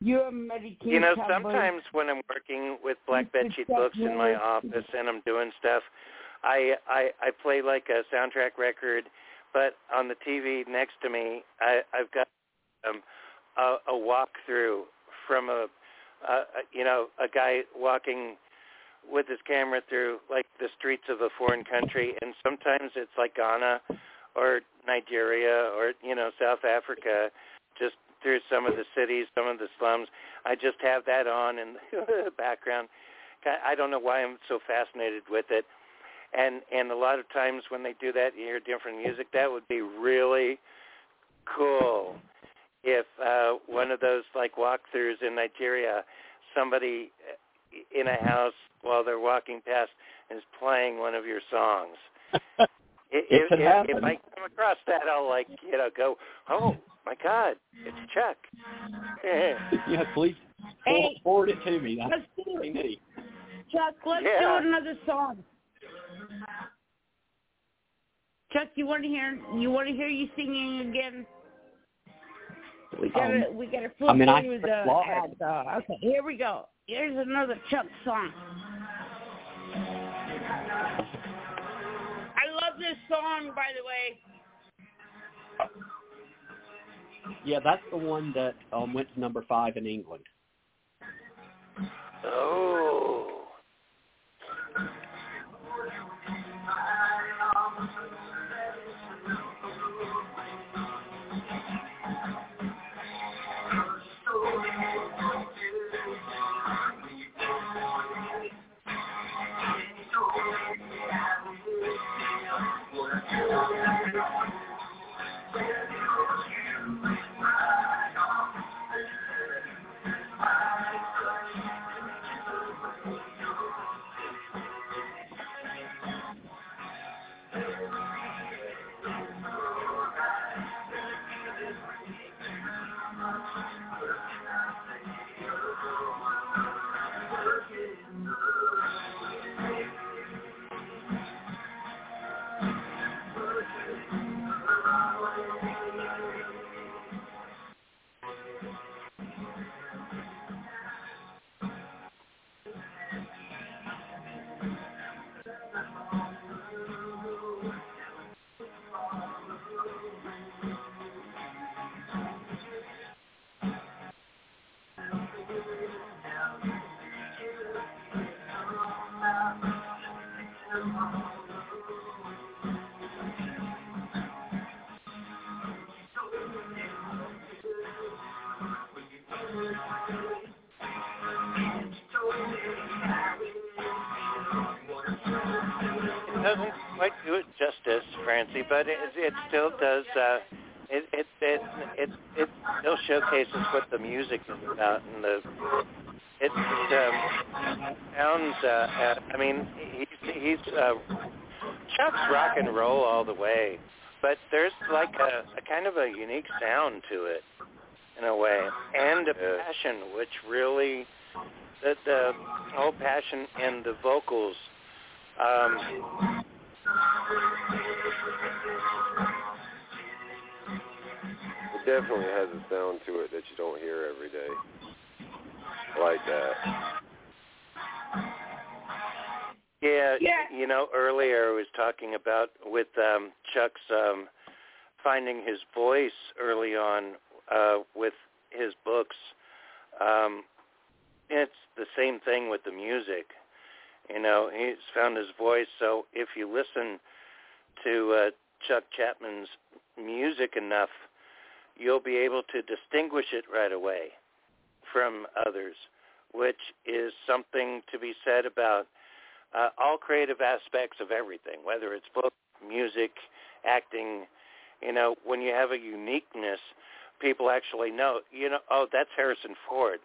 you are Medicaid. You know, covered. sometimes when I'm working with Black It's Bedsheet Books in my office and I'm doing stuff, I I I play like a soundtrack record, but on the TV next to me, I I've got um a, a walkthrough from a, a you know a guy walking with his camera through like the streets of a foreign country, and sometimes it's like Ghana or Nigeria or you know South Africa, just through some of the cities, some of the slums. I just have that on in the background. I don't know why I'm so fascinated with it. And and a lot of times when they do that, you hear different music. That would be really cool if uh, one of those like walkthroughs in Nigeria, somebody in a house while they're walking past is playing one of your songs. It, if, could if, happen. if I come across that, I'll like you know go, oh my God, it's Chuck. yeah, please Hey, forward it to me. That's let's do pretty it. neat. Chuck, let's Yeah. do another song. Chuck, you want to hear? You want to hear you singing again? We gotta, Um, we gotta flip I mean, I through heard the. a lot. ad, uh, okay, here we go. Here's another Chuck song. I love this song, by the way. Yeah, that's the one that um, went to number five in England. Oh. Francie, but it it still does. Uh, it it it it it still showcases what the music is about, and the it um, sounds. Uh, uh, I mean, he's he's uh, Chuck's rock and roll all the way, but there's like a, a kind of a unique sound to it, in a way, and a passion, which really the the whole passion and the vocals. Um, definitely has a sound to it that you don't hear every day. Like that. Yeah, Yeah. you know, earlier I was talking about with um Chuck's um finding his voice early on uh with his books. Um it's the same thing with the music. You know, he's found his voice so if you listen to uh Chuck Chapman's music enough, you'll be able to distinguish it right away from others, which is something to be said about uh, all creative aspects of everything, whether it's book, music, acting. You know, when you have a uniqueness, people actually know. You know, oh, that's Harrison Ford.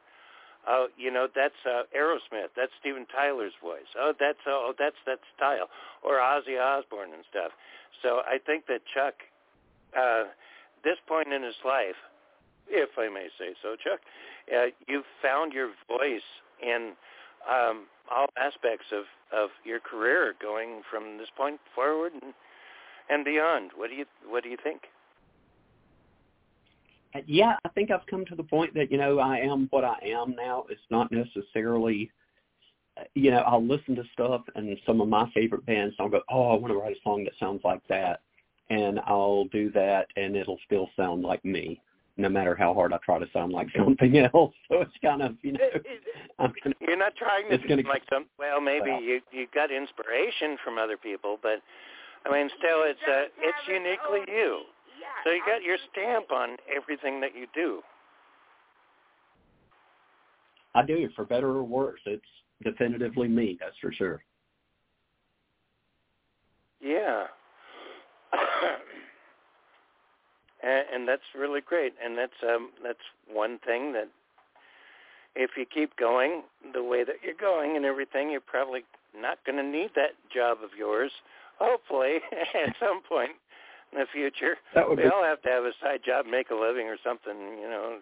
Oh, you know, that's uh, Aerosmith. That's Steven Tyler's voice. Oh, that's oh, that's that style, or Ozzy Osbourne and stuff. So I think that Chuck, uh, this point in his life, if I may say so, Chuck, uh, you've found your voice in um, all aspects of, of your career going from this point forward and, and beyond. What do you What do you think? Uh, Yeah, I think I've come to the point that you know I am what I am now. It's not necessarily, uh, you know, I'll listen to stuff and some of my favorite bands. I'll go, oh, I want to write a song that sounds like that, and I'll do that, and it'll still sound like me, no matter how hard I try to sound like something else. So it's kind of, you know, I'm gonna, You're not trying to It's like some. Well, maybe Well. you you got inspiration from other people, but I mean, still, it's uh, it's uniquely you. So you got your stamp on everything that you do. I do for better or worse. It's definitively me, that's for sure. Yeah. and, and that's really great. And that's um that's one thing that if you keep going the way that you're going and everything, you're probably not going to need that job of yours. Hopefully, at some point in the future, that would we be- all have to have a side job, make a living, or something, you know,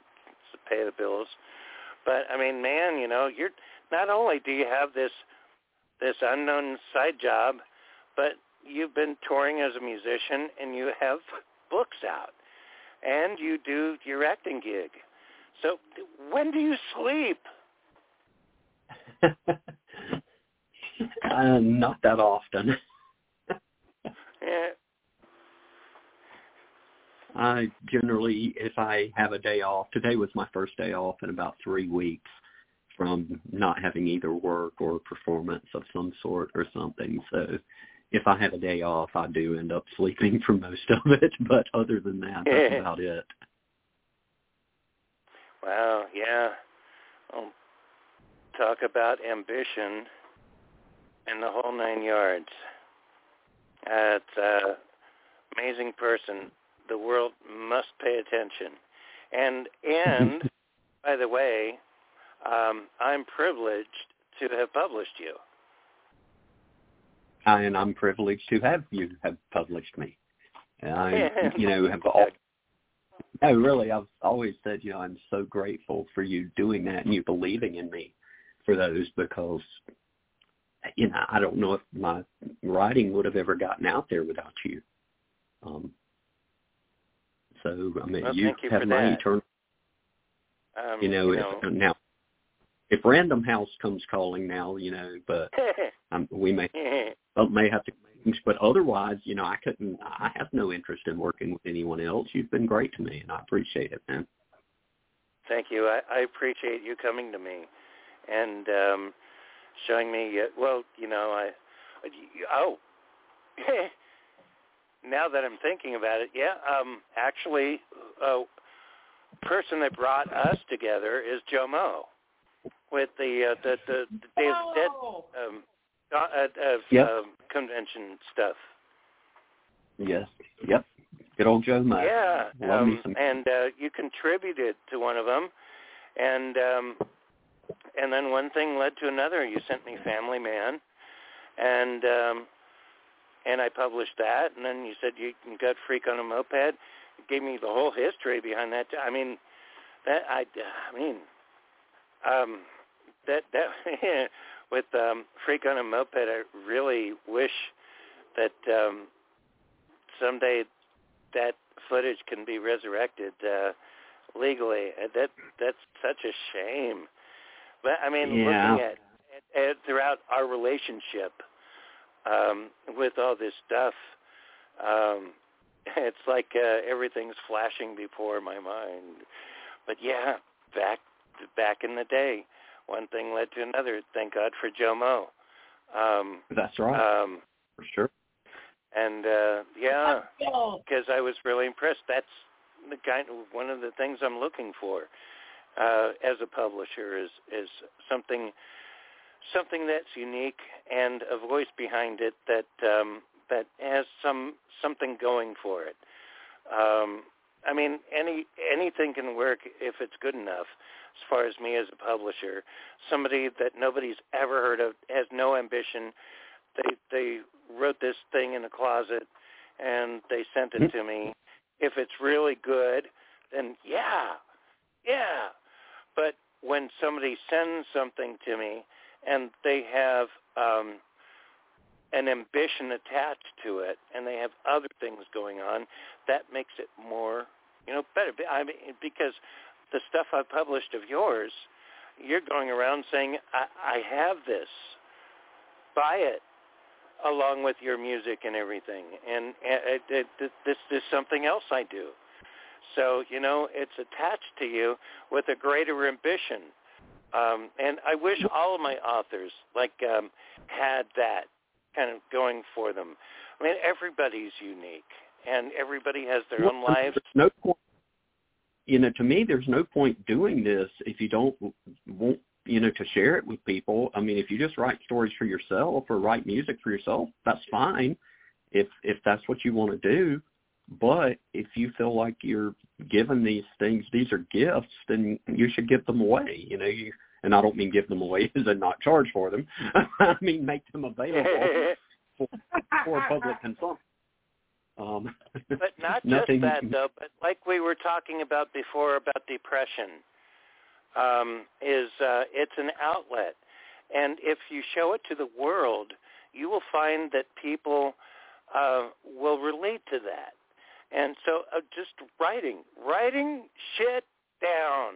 to pay the bills. But I mean, man, you know, you're not only do you have this this unknown side job, but you've been touring as a musician and you have books out and you do your acting gig. So when do you sleep? uh, not that often. Yeah. I generally, if I have a day off, today was my first day off in about three weeks from not having either work or performance of some sort or something. So if I have a day off, I do end up sleeping for most of it. But other than that, that's about it. Wow, yeah. Well, talk about ambition and the whole nine yards. Uh, it's amazing person. The world must pay attention. And and by the way, um, I'm privileged to have published you. And I'm privileged to have you have published me. And I, you know, have all. No, really, I've always said, you know, I'm so grateful for you doing that and you believing in me for those because, you know, I don't know if my writing would have ever gotten out there without you. Um, so I mean, Well, you you have my that. eternal. Um, You know, you if, now if Random House comes calling now, you know, but um, we may uh, may have to but otherwise, you know, I couldn't. I have no interest in working with anyone else. You've been great to me, and I appreciate it, man. Thank you. I, I appreciate you coming to me and um, showing me. Uh, well, you know, I. Oh, now that I'm thinking about it, yeah. Um, actually, a person that brought us together is Joe Mo with the uh, the the, the Day of the Dead um, uh, uh, Yep. um, convention stuff. Yes. Yep. Good old Joe Mo. Yeah, Love me um, some. and uh, you contributed to one of them, and um, and then one thing led to another. You sent me Family Man, and um, and I published that, and then you said you got Freak on a Moped. You gave me the whole history behind that. I mean, that I, I mean, um, that that with um, Freak on a Moped, I really wish that um, someday that footage can be resurrected uh, legally. Uh, That that's such a shame. But I mean, Yeah. looking at, at, at throughout our relationship um, with all this stuff, um, it's like uh, everything's flashing before my mind. But yeah, back back in the day, one thing led to another. Thank God for Joe Mo. Um, That's right. um, for sure. and uh yeah because i was really impressed that's the kind of one of the things i'm looking for uh as a publisher is is something something that's unique and a voice behind it that um that has some something going for it um i mean any anything can work if it's good enough as far as me as a publisher somebody that nobody's ever heard of has no ambition they they wrote this thing in a closet and they sent it to me. If it's really good, then yeah, yeah. But when somebody sends something to me and they have um, an ambition attached to it and they have other things going on, that makes it more, you know, better. I mean, because the stuff I've published of yours, you're going around saying, I, I have this. Buy it along with your music and everything. And it, it, it, this is something else I do. So, you know, it's attached to you with a greater ambition. Um, and I wish all of my authors, like, um, had that kind of going for them. I mean, everybody's unique, and everybody has their own lives. No point. You know, to me, there's no point doing this if you don't want, you know, to share it with people. I mean, if you just write stories for yourself or write music for yourself, that's fine. If if that's what you want to do, But if you feel like you're given these things, these are gifts, then you should give them away. You know, you and I don't mean give them away as in not charge for them. I mean make them available for, for public consumption. Um, but not just that though, but like we were talking about before about depression, um, is uh, it's an outlet, and if you show it to the world, you will find that people uh, will relate to that. And so, uh, just writing, writing shit down,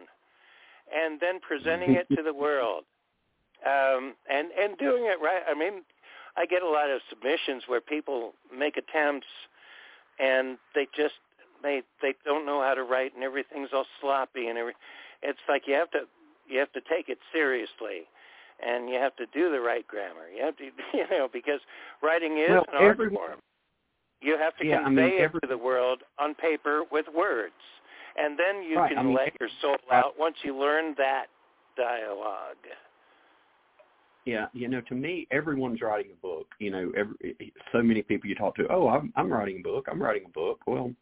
and then presenting it to the world, um, and and doing it right. I mean, I get a lot of submissions where people make attempts and they just they they don't know how to write and everything's all sloppy and every it's like you have to you have to take it seriously and you have to do the right grammar. You have to you know because writing is well, an art form. You have to yeah, convey I mean, every, it to the world on paper with words. And then you right, can I mean, let your soul out once you learn that dialogue yeah, you know, to me, everyone's writing a book. You know, every, eh, eh, so many people you talk to, oh, I'm, I'm writing a book. I'm writing a book. Well,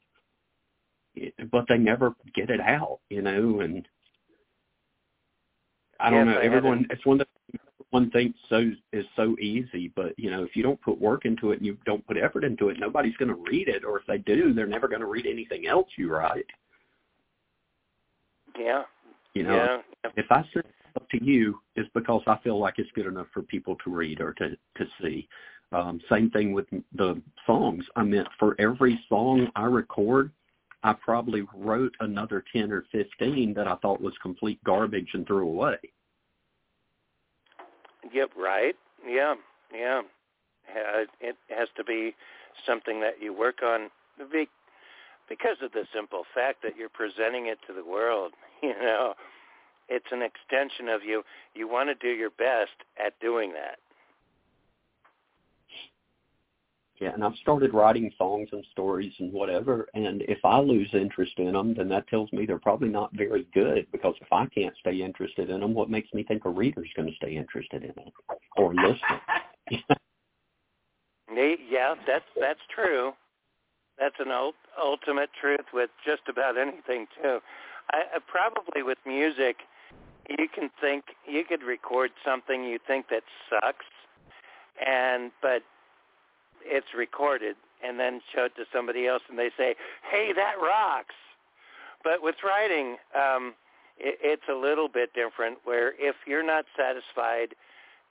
it, but they never get it out. You know, and I don't yes, know. I Everyone, it's one that one thinks so is so easy, but you know, if you don't put work into it and you don't put effort into it, nobody's going to read it. Or if they do, they're never going to read anything else you write. Yeah. You know, yeah. if I send up to you is because I feel like it's good enough for people to read or to to see. Um, same thing with the songs. I mean, for every song I record, I probably wrote another ten or fifteen that I thought was complete garbage and threw away. Yep. Right. Yeah. Yeah. It has to be something that you work on because of the simple fact that you're presenting it to the world. You know, it's an extension of you. You want to do your best at doing that. Yeah, and I've started writing songs and stories and whatever, and if I lose interest in them, then that tells me they're probably not very good because if I can't stay interested in them, what makes me think a reader's going to stay interested in it or listen? yeah, that's that's true. That's an ultimate truth with just about anything too. I, probably with music, you can think you could record something you think that sucks, and but it's recorded, and then show it to somebody else, and they say, "Hey, that rocks." But with writing, um, it, it's a little bit different. Where if you're not satisfied,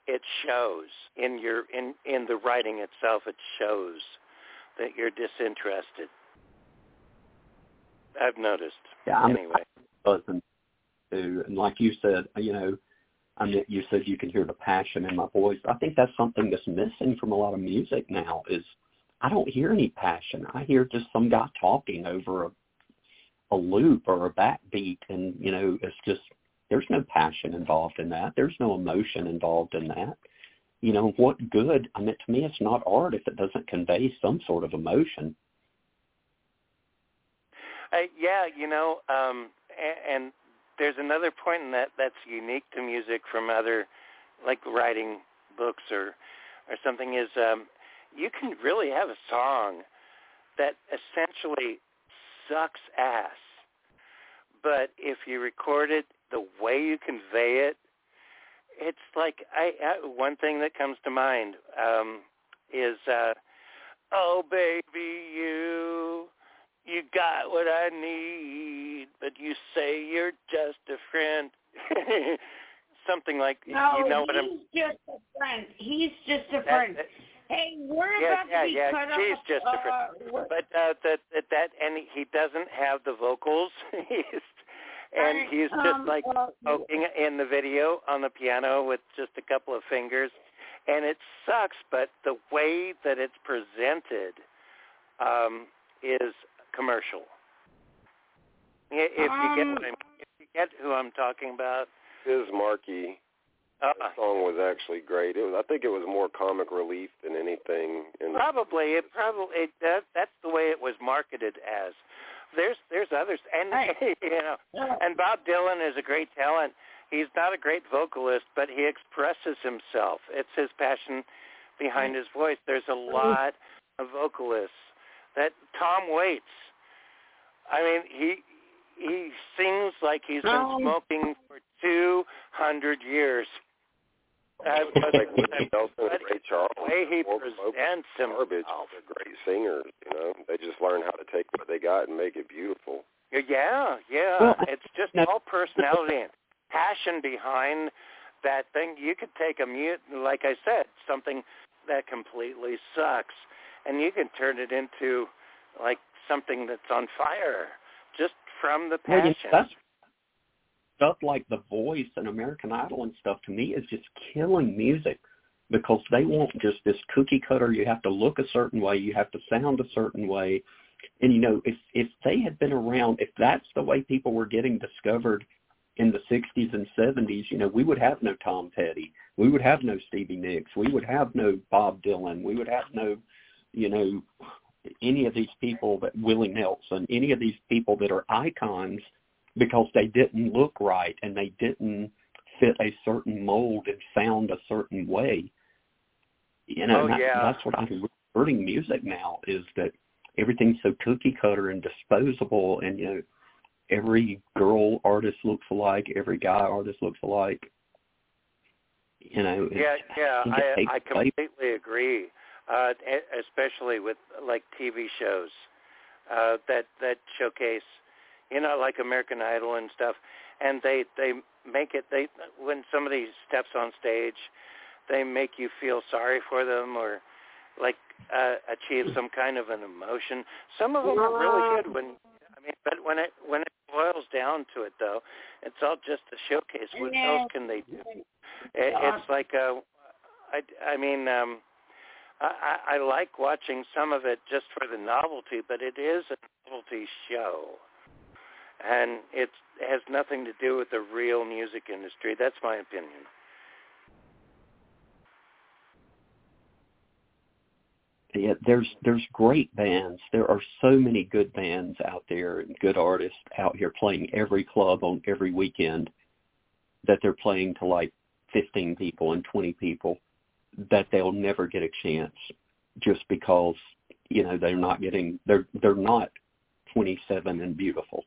it shows in your in in the writing itself. It shows that you're disinterested. I've noticed. Yeah, anyway. Husband too, and like you said, you know, I mean, you said you can hear the passion in my voice. I think that's something that's missing from a lot of music now. Is I don't hear any passion. I hear just some guy talking over a a loop or a backbeat, and you know, it's just there's no passion involved in that. There's no emotion involved in that. You know, what good? I mean, to me, it's not art if it doesn't convey some sort of emotion. Uh, yeah, you know, um, and, and there's another point in that that's unique to music from other, like writing books or or something is um, you can really have a song that essentially sucks ass, but if you record it the way you convey it, it's like I, I one thing that comes to mind um, is uh, oh baby you you got what I need, but you say you're just a friend. Something like no, you know what I'm. he's just a friend. He's just a friend. That, hey, we're yeah, about yeah, to be yeah. cut She's off. just uh, a friend. But uh, that that that and he doesn't have the vocals. he's and he's just um, like uh, poking in the video on the piano with just a couple of fingers, and it sucks. But the way that it's presented um, is commercial. If you Um, get what I'm, if you get who I'm talking about, Biz Markie uh, that song was actually great. It was, I think it was more comic relief than anything. In the, probably it probably it, that that's the way it was marketed as. There's there's others, and Hey. you know, and Bob Dylan is a great talent. He's not a great vocalist, but he expresses himself. It's his passion behind his voice. There's a lot of vocalists that Tom Waits. I mean, he he sings like he's been smoking for two hundred years. Uh, but, like Willie Nelson and Ray Charles. the way he Smoke- smoke presents garbage. himself. They're great singers. You know, they just learn how to take what they got and make it beautiful. Yeah, yeah. Well, it's just now- all personality and passion behind that thing. You could take a mute, like I said, something that completely sucks, and you can turn it into like something that's on fire just from the Well, passion. that's stuff like The Voice and American Idol and stuff to me is just killing music because they want just this cookie cutter. You have to look a certain way, you have to sound a certain way, and you know if if they had been around, if that's the way people were getting discovered in the 60s and 70s, you know, we would have no Tom Petty, we would have no Stevie Nicks, we would have no Bob Dylan, we would have no, you know, any of these people that Willie Nelson, any of these people that are icons because they didn't look right and they didn't fit a certain mold and sound a certain way. You know, Oh, that, that's what I'm hurting music now is that everything's so cookie cutter and disposable and you know every girl artist looks alike, every guy artist looks alike. You know, Yeah, yeah, I I completely agree. Uh, especially with like TV shows uh, that that showcase, you know, like American Idol and stuff, and they they make it they when somebody steps on stage, they make you feel sorry for them or like uh, achieve some kind of an emotion. Some of them are really good when I mean, but when it when it boils down to it though, it's all just a showcase. What else can they do? It, it's like a, I, I mean, um, I, I I like watching some of it just for the novelty, but it is a novelty show, and it has nothing to do with the real music industry. That's my opinion. yeah, there's there's great bands. There are so many good bands out there and good artists out here playing every club on every weekend that they're playing to like 15 people and 20 people that they'll never get a chance just because you know they're not getting they're they're not 27 and beautiful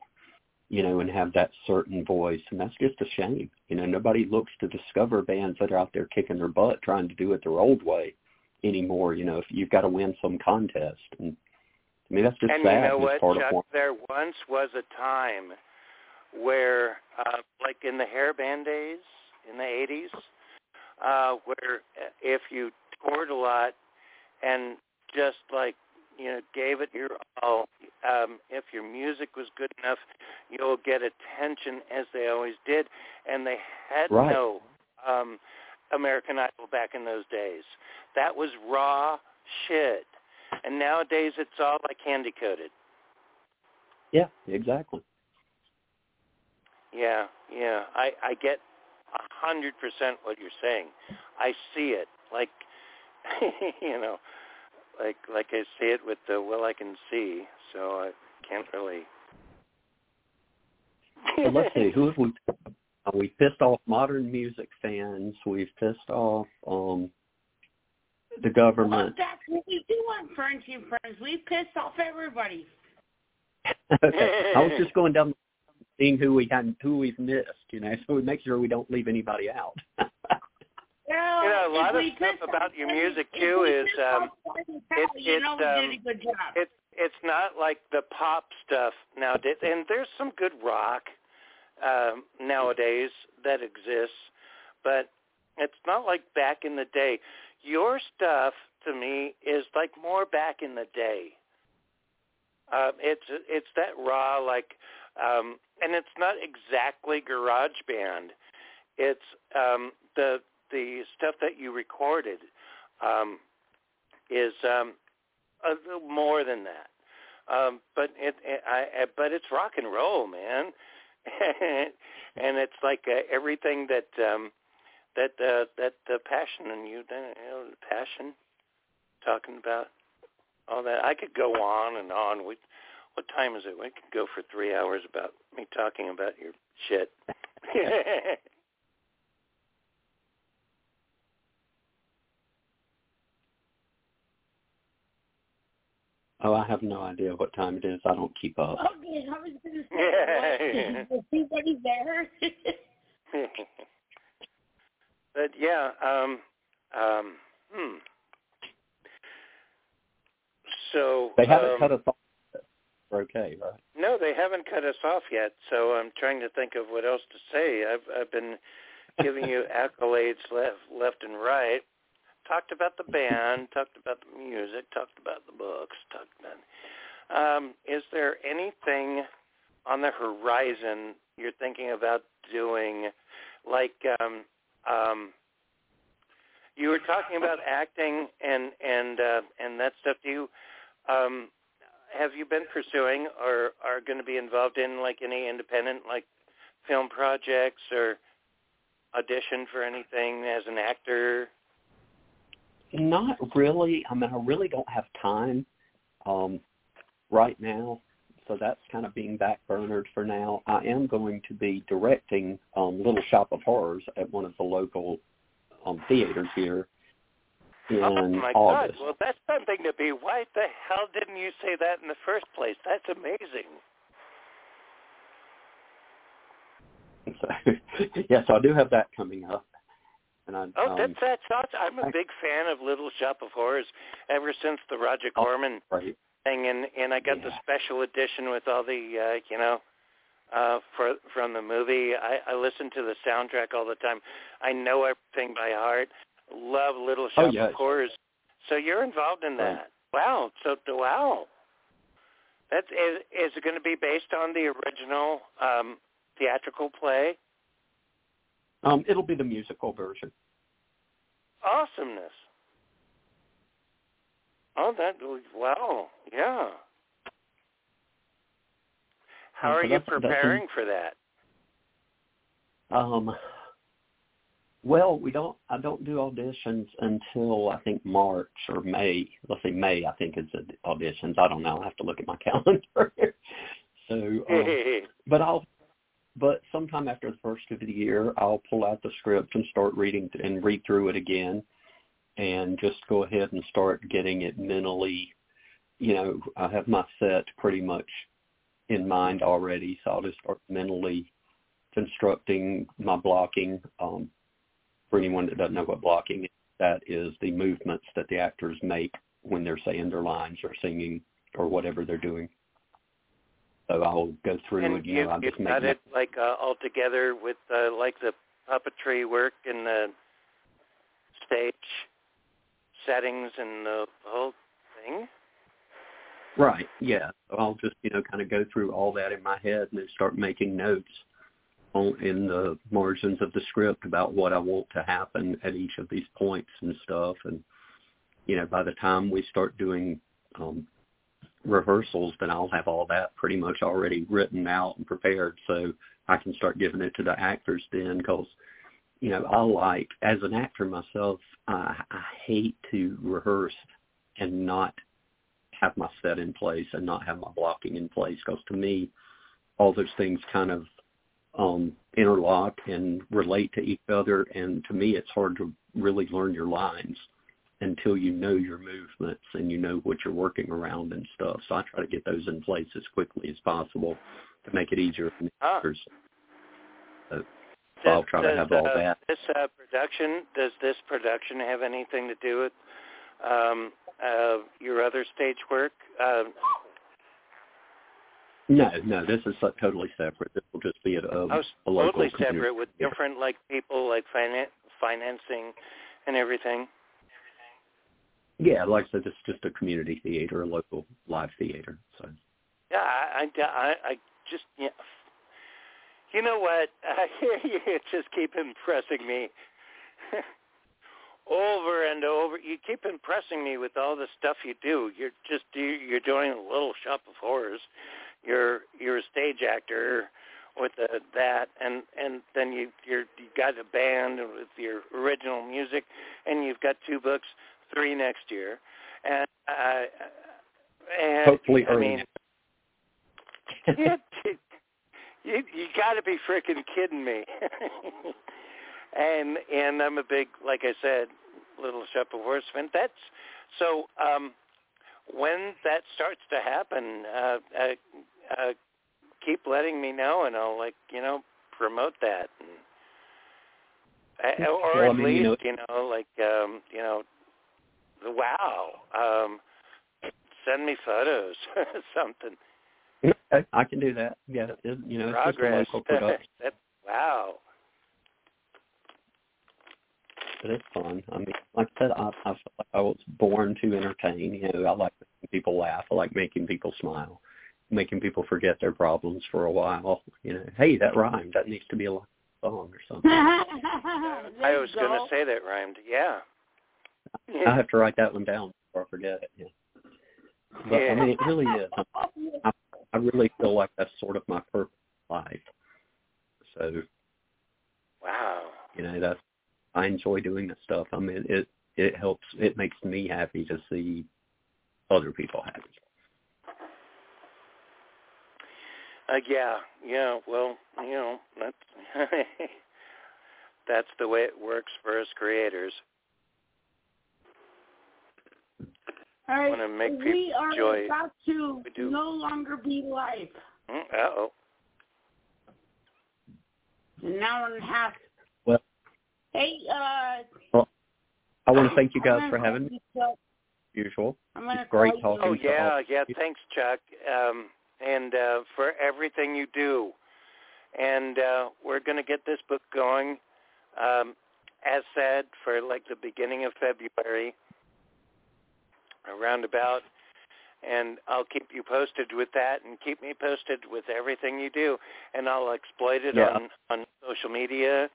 you know and have that certain voice and that's just a shame you know nobody looks to discover bands that are out there kicking their butt trying to do it their old way anymore. You know, if you've got to win some contest, and I mean that's just and sad. you know what, part Chuck? of There once was a time where, uh, like in the hair band days in the '80s, uh, where if you toured a lot and just like you know gave it your all, um, if your music was good enough, you'll get attention as they always did, and they had Right. no um, American Idol back in those days. That was raw shit. And nowadays it's all like candy coated. yeah, exactly. Yeah, yeah. I I get a hundred percent what you're saying. I see it like you know, like like I see it with the well I can see, so I can't really. So let's see, who have we? Uh, we pissed off modern music fans. We've pissed off um the Well, government. that's what we do on and Friends. We piss off everybody. okay. I was just going down seeing who we had who we've missed, you know, so we make sure we don't leave anybody out. Well, You know, a lot of stuff piss about your music too is um off any it, you it's know um did a good job. it's it's not like the pop stuff nowadays, and there's some good rock um, nowadays that exists, but it's not like back in the day. Your stuff to me is like more back in the day. Uh, it's it's that raw like, um, and it's not exactly garage band. It's um, the the stuff that you recorded um, is um, a little more than that. Um, but it, it I, but it's rock and roll, man, and it's like uh, everything that um, that uh, that the passion and you, you know, the passion talking about all that. I could go on and on. We, what time is it? We could go for three hours about me talking about your shit. Oh, I have no idea what time it is. I don't keep up. Okay, I was going to say, what? is anybody there? but yeah, um, um, hmm. So they haven't um, cut us off. Okay, right? No, they haven't cut us off yet. So I'm trying to think of what else to say. I've I've been giving you accolades left left and right. Talked about the band, talked about the music, talked about the books, talked about. Um, is there anything on the horizon you're thinking about doing, like um, um, you were talking about acting and and uh, and that stuff? Do you um, have you been pursuing or are going to be involved in like any independent like film projects or audition for anything as an actor? Not really. I mean, I really don't have time um, right now, so that's kind of being backburnered for now. I am going to be directing um, Little Shop of Horrors at one of the local um, theaters here in oh my August. God! Well, that's something to be. Why the hell didn't you say that in the first place? That's amazing. So, yeah, so I do have that coming up. And I, Oh, um, that's that's awesome. I'm a big fan of Little Shop of Horrors ever since the Roger Corman right. thing, and and I got the special edition with all the uh, you know uh for from the movie. I, I listen to the soundtrack all the time. I know everything by heart. Love Little Oh, Shop yes. of Horrors. So you're involved in Right. that. Wow. So the wow. That's is, is it going to be based on the original um theatrical play? Um, it'll be the musical version. Awesomeness. Oh, that wow, yeah. How Um, are so you that's- that's in- preparing for that? Um, well, we don't. I don't do auditions until I think March or May. Let's say May. I think is the auditions. I don't know. I have to look at my calendar. so, um, but I'll. But sometime after the first of the year, I'll pull out the script and start reading and read through it again, and just go ahead and start getting it mentally. You know, I have my set pretty much in mind already, so I'll just start mentally constructing my blocking. Um, for anyone that doesn't know what blocking is, that is the movements that the actors make when they're saying their lines or singing or whatever they're doing. So I'll go through and and, you you, know, I you've just got my- it like uh, all together with uh, like the puppetry work and the stage settings and the whole thing. Right. Yeah. So I'll just you know kind of go through all that in my head and then start making notes in the margins of the script about what I want to happen at each of these points and stuff. And you know, by the time we start doing um, rehearsals, then I'll have all that pretty much already written out and prepared, so I can start giving it to the actors then. Because you know, I like as an actor myself, I, I hate to rehearse and not have my set in place and not have my blocking in place because to me all those things kind of um interlock and relate to each other and to me it's hard to really learn your lines until you know your movements and you know what you're working around and stuff so i try to get those in place as quickly as possible to make it easier for the Ah. actors so, so i'll try to does, have all uh, that This uh, production does this production have anything to do with um, uh, your other stage work? Uh, no no this is totally separate this will just be at a, um, oh, I was a local totally community separate with different like people like finan- financing and everything. Yeah, like I said, it's just a community theater, a local live theater. So Yeah, I, I, I, I just, yeah. you know what? you just keep impressing me over and over. You keep impressing me with all the stuff you do. You're just you- you're doing a little shop of horrors. You're you're a stage actor with the, that, and and then you you're you got a band with your original music, and you've got two books, three next year, and uh, and hopefully I mean you, you you got to be freaking kidding me. and and I'm a big, like I said, Little Shop of Horse fan. That's so. um when that starts to happen, uh, uh, uh, keep letting me know, and I'll like you know promote that, and, uh, or well, at I mean, least you know, you know like um, you know, the wow. Um, send me photos, something. I can do that. Yeah, it, you know, it's Progress. just a local production, That- wow. But it's fun. I mean, like I said, I, I feel like I was born to entertain. You know, I like making people laugh. I like making people smile, making people forget their problems for a while. You know, hey, that rhymed. That needs to be a song or something. I was going to say that rhymed. Yeah. I have to write that one down before I forget it. Yeah. But I mean, it really is. I, I really feel like that's sort of my purpose in life. So Wow. you know that's I enjoy doing that stuff. I mean, it it helps. It makes me happy to see other people happy. Uh, yeah, yeah. Well, you know, that's that's the way it works for us creators. All right, wanna make we are enjoy about to no longer be live. Uh oh. An hour and a half. Well- Hey, uh, I want to thank you guys for having me. you, Chuck. Usual. I'm gonna It's great call you. talking Oh yeah, all. yeah. Thanks, Chuck, um, and uh, for everything you do. And uh, we're going to get this book going, um, as said, for like the beginning of February, around about. And I'll keep you posted with that, and keep me posted with everything you do. And I'll exploit it Yeah. on on social media.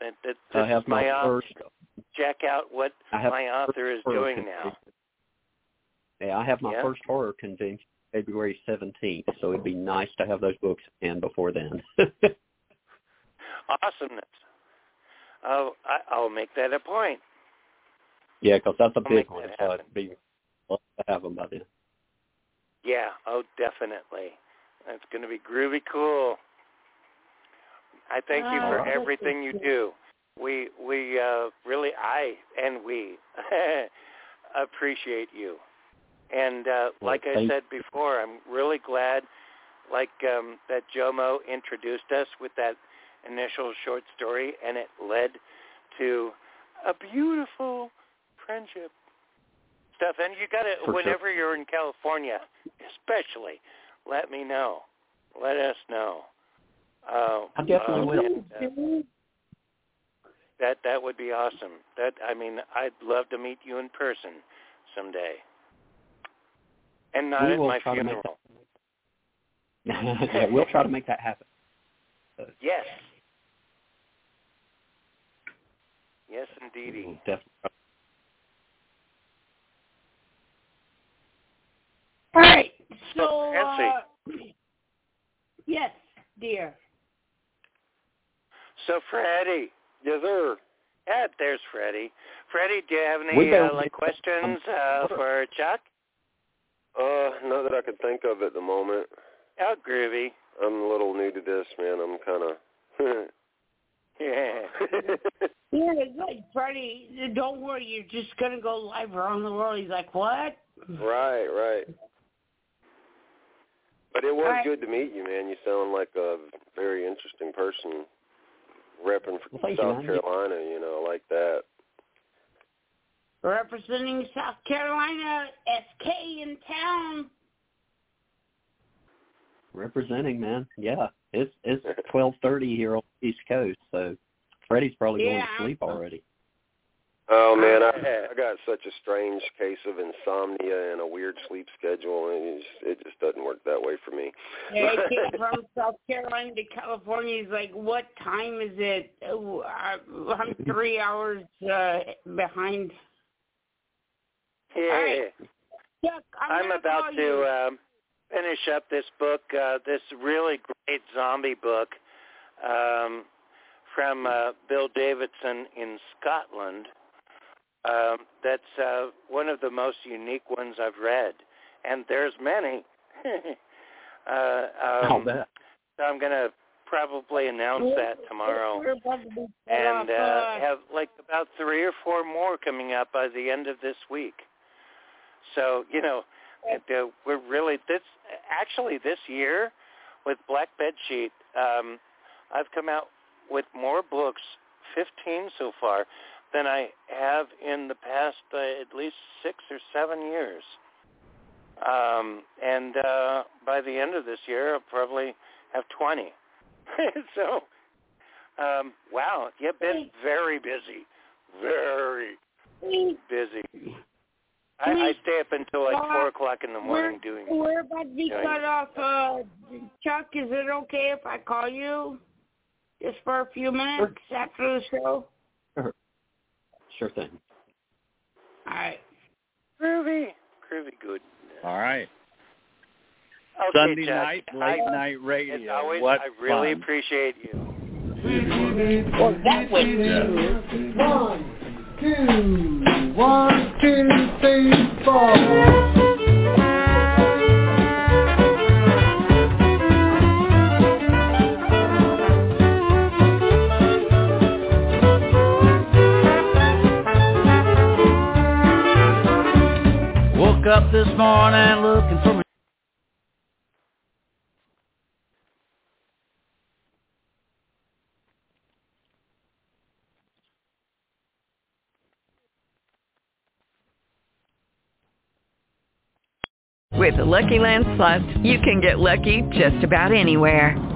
That, that this I have is my author. first. Check out what my author is doing now. Yeah, I have my Yeah? first horror convention February seventeenth, so it'd be nice to have those books in before then. awesomeness. Oh, I, I'll make that a point. yeah, because that's a I'll big one. So it'd be love to have them by then. Yeah, oh, definitely. That's going to be groovy cool. I thank you Ah, for everything you do. We we uh, really I and we appreciate you. And uh, Well, like I said before, I'm really glad like um, that Jomo introduced us with that initial short story, and it led to a beautiful friendship stuff. And you got to, For sure. whenever you're in California, especially, let me know. Let us know. Uh, I definitely uh, will. and, uh, that that would be awesome. That I mean, I'd love to meet you in person someday, and not We at my try to make funeral. yeah, we'll try to make that happen. Yes. Yes, indeedy. Definitely. All right. So, So, uh, yes, dear. So, Freddie. Yes, sir. Yeah, there's Freddie. Freddie, do you have any uh, like questions uh, for Chuck? Uh, not that I can think of at the moment. Oh, groovy. I'm a little new to this, man. I'm kind of. Yeah. Yeah, it's like Freddie, don't worry, you're just gonna go live around the world. He's like, what? right, right. But it was All right. good to meet you, man. You sound like a very interesting person, repping for Well, thank you, South. Carolina. You know, like that. Representing South Carolina, SK in town. Representing, man. Yeah, it's it's twelve thirty here on the East Coast, so Freddie's probably going to sleep already. Oh man, I, I got such a strange case of insomnia and a weird sleep schedule, and it just, it just doesn't work that way for me. Yeah, I came from South Carolina to California. He's like, what time is it? Oh, I- I'm three hours uh, behind. Yeah. right. Chuck, I'm, I'm about to you. um, finish up this book, uh, this really great zombie book um, from uh, Bill Davidson in Scotland. Um, that's uh, one of the most unique ones I've read, and there's many. uh, I'll um, bet. so I'm going to probably announce that tomorrow. We're about to and uh, have like about three or four more coming up by the end of this week. So you know, and, uh, we're really this actually this year with Black Bed Sheet. Um, I've come out with more books, 15 so far, than I have in the past uh, at least six or seven years. Um, and uh, by the end of this year, I'll probably have 20. so, um, wow, you've been very busy, very busy. I, I stay up until like four o'clock in the morning we're, doing. We're about to be cut off. Uh, Chuck, is it okay if I call you just for a few minutes after the show? Sure, sure thing. All right. Groovy, groovy, good. All right. Okay, Sunday Chuck, night, late I, night radio. As always, what I really fun. appreciate you. Well, that was One, two, one, two, three, four. Woke up this morning looking for me. With the Lucky Land Slots, you can get lucky just about anywhere.